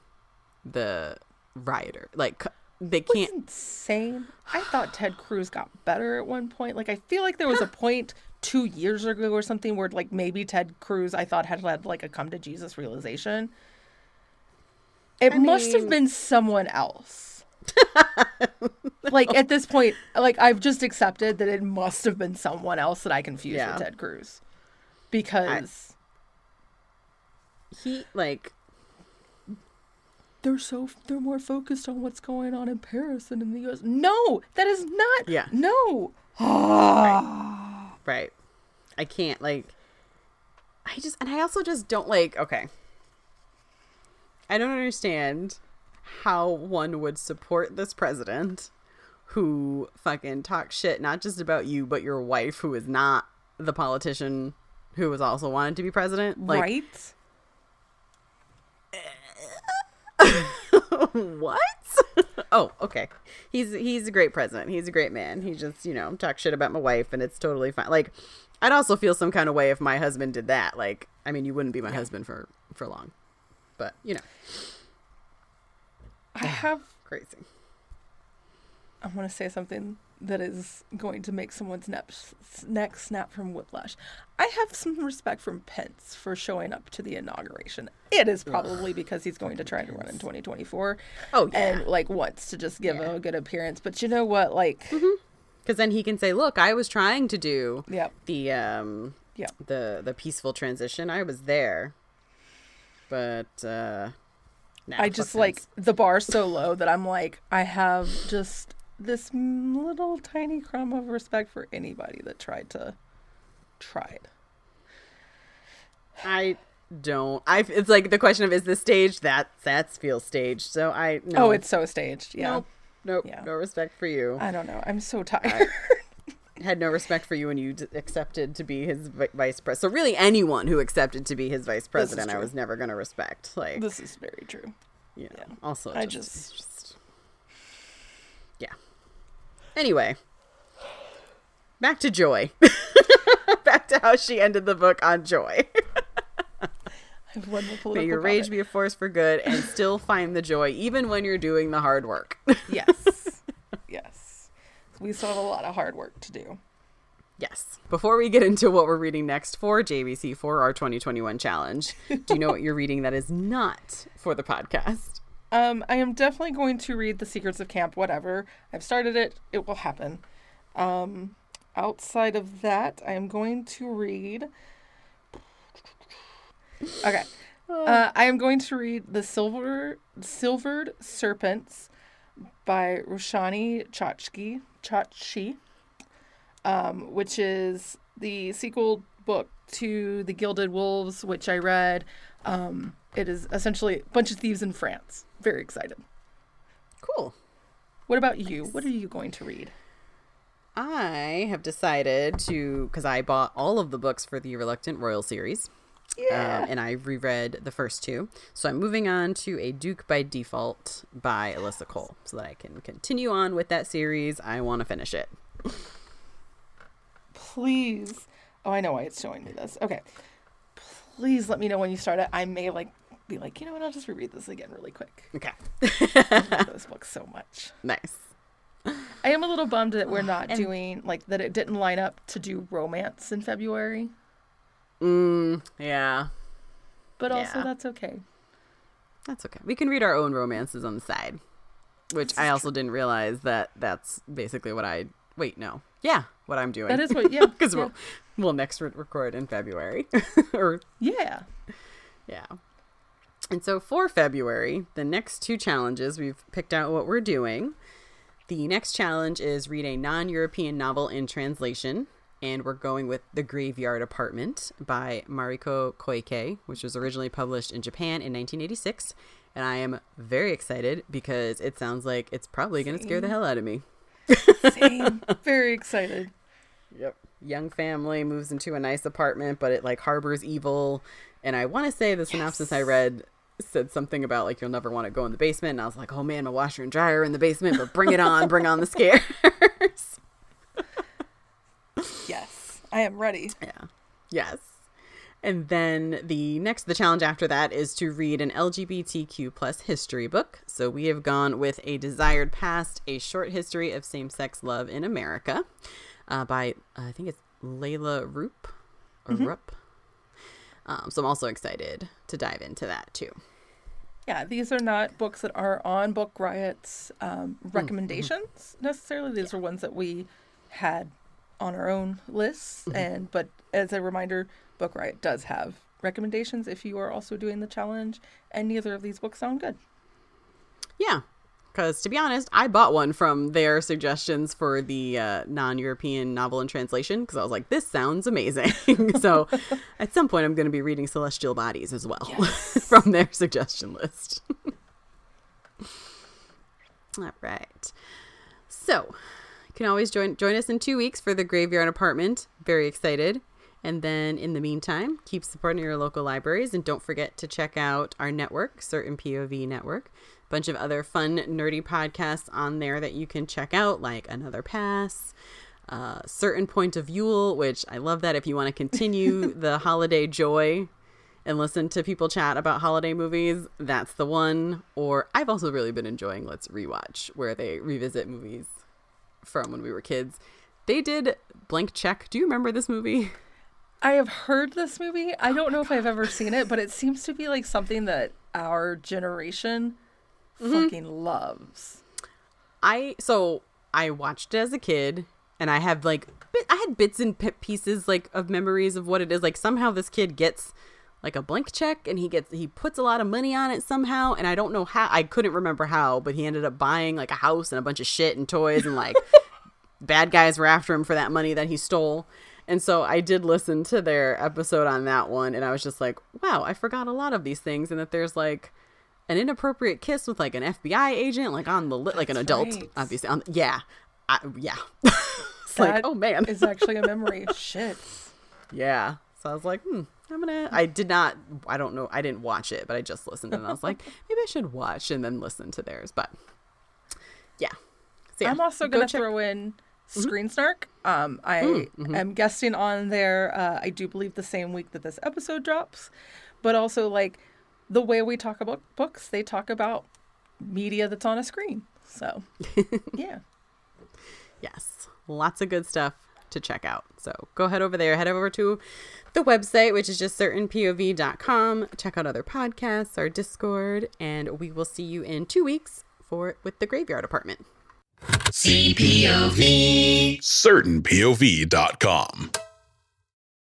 the rioter. Like they it's can't insane. I thought Ted Cruz got better at one point. Like, I feel like there was a point two years ago or something where, like, maybe Ted Cruz, I thought, had had, like, a come to Jesus realization. It I must have been someone else. Like, at this point, like, I've just accepted that it must have been someone else that I confused Yeah. with Ted Cruz. Because he like they're so, they're more focused on what's going on in Paris than in the US. No, that is not. Yeah. No. right right. i can't like i just and i also just don't like okay i don't understand how one would support this president who fucking talks shit not just about you but your wife who is not the politician who was also wanted to be president like right? what? oh, okay. He's he's a great president. He's a great man. He just, you know, talks shit about my wife and it's totally fine. Like I'd also feel some kind of way if my husband did that. Like, I mean, you wouldn't be my husband for for long. But, you know, I have crazy. I want to say something that is going to make someone's neck, neck snap from whiplash. I have some respect from Pence for showing up to the inauguration. It is probably because he's going to try to run in 2024. Oh, yeah. And like wants to just give Yeah. a good appearance. But you know what? Like, Because then he can say, "Look, I was trying to do Yep. the um, Yep. the the peaceful transition. I was there, but uh, nah, I just Pence. like the bar so low that I'm like, I have just this little tiny crumb of respect for anybody that tried to tried. I don't. I. It's like the question of is this staged? That that feels staged. So I no. Oh, it's so staged. Yeah. nope, nope. Yeah. No respect for you. I don't know. I'm so tired. had no respect for you when you d- accepted to be his vi- vice president. So really, anyone who accepted to be his vice president, I was never going to respect. Like, this is very true. you know. yeah. Also, I just, just- just- yeah. Anyway, back to Joy. back to how she ended the book on Joy. I've won the May your rage comment. be a force for good, and still find the joy, even when you're doing the hard work. Yes. yes. We still have a lot of hard work to do. Yes. Before we get into what we're reading next for JVC for our 2021 challenge, do you know what you're reading that is not for the podcast? Um, I am definitely going to read The Secrets of Camp, whatever. I've started it, it will happen. Um, outside of that, I am going to read. Okay. Uh, I am going to read The Silver Silvered Serpents by Roshani Chachki, Chachi, um, which is the sequel book to The Gilded Wolves, which I read. Um, it is essentially a bunch of thieves in France. Very excited. Cool. What about you? What are you going to read? I have decided to, because I bought all of the books for the Reluctant Royal series. Um, and I reread the first two. So I'm moving on to A Duke by Default by Alyssa Cole so that I can continue on with that series. I want to finish it. Please. Oh, I know why it's showing me this. Okay. Please let me know when you start it. I may like be like, you know what? I'll just reread this again really quick. Okay. I love those books so much. Nice. I am a little bummed that we're not And- doing like that. It didn't line up to do romance in February, Mm, yeah. but also Yeah. that's okay. That's okay. We can read our own romances on the side, which I also didn't realize that that's basically what I. Wait, no. Yeah, what I'm doing. That is what. Yeah. because yeah. we'll we'll next re- record in February, or yeah. yeah. And so for February, the next two challenges we've picked out what we're doing. The next challenge is read a non-European novel in translation, and we're going with The Graveyard Apartment by Mariko Koike, which was originally published in Japan in 1986. And I am very excited because it sounds like it's probably going to scare the hell out of me. Same. Very excited. Yep. Young family moves into a nice apartment, but it like harbors evil. And I want to say the synopsis I read said something about like you'll never want to go in the basement. And I was like, oh man, my washer and dryer are in the basement, but bring it on, bring on the scares. Yes. I am ready. yeah. Yes. And then the next, the challenge after that is to read an LGBTQ plus history book. So we have gone with A Desired Past, A Short History of Same Sex Love in America uh, by, I think it's Leila Roop or Rupp. Um, so I'm also excited to dive into that too. Yeah, these are not books that are on Book Riot's um, recommendations necessarily. These are ones that we had on our own lists, and but as a reminder, Book Riot does have recommendations if you are also doing the challenge, and neither of these books sound good. Yeah. Because to be honest, I bought one from their suggestions for the uh, non European novel in translation because I was like, this sounds amazing. so at some point, I'm going to be reading Celestial Bodies as well from their suggestion list. All right. So you can always join join us in two weeks for the Graveyard Apartment. Very excited. And then in the meantime, keep supporting your local libraries and don't forget to check out our network, Certain POV Network. Bunch of other fun, nerdy podcasts on there that you can check out, like Another Pass, uh, Certain Point of View, which I love that if you want to continue the holiday joy and listen to people chat about holiday movies, that's the one. Or I've also really been enjoying Let's Rewatch, where they revisit movies from when we were kids. They did Blank Check. Do you remember this movie? I have heard this movie. I don't know if I've ever seen it, but it seems to be like something that our generation Mm-hmm. fucking loves. I so I watched it as a kid, and I have like bit, I had bits and pieces like of memories of what it is. Like somehow this kid gets like a blank check, and he gets he puts a lot of money on it somehow, and I don't know how. I couldn't remember how, but he ended up buying like a house and a bunch of shit and toys, and like bad guys were after him for that money that he stole. And so I did listen to their episode on that one, and I was just like, wow, I forgot a lot of these things, and that there's like an inappropriate kiss with like an FBI agent, like on the li- like an That's adult, right. obviously. On yeah, I, yeah. it's like, oh man, it's actually a memory. Shit. yeah. So I was like, hmm, I'm gonna. I did not. I don't know. I didn't watch it, but I just listened, and I was like, maybe I should watch and then listen to theirs. But yeah. So, yeah, I'm also gonna check- throw in Screen Snark. Um, I Mm-hmm. am guesting on there. Uh, I do believe the same week that this episode drops, but also like the way we talk about books, they talk about media that's on a screen. So yeah, Yes, lots of good stuff to check out. So go head over there. Head over to the website, which is just certainpov.com. Check out other podcasts, our Discord, and we will see you in two weeks for with the Graveyard Apartment. CPOV. CertainPOV.com.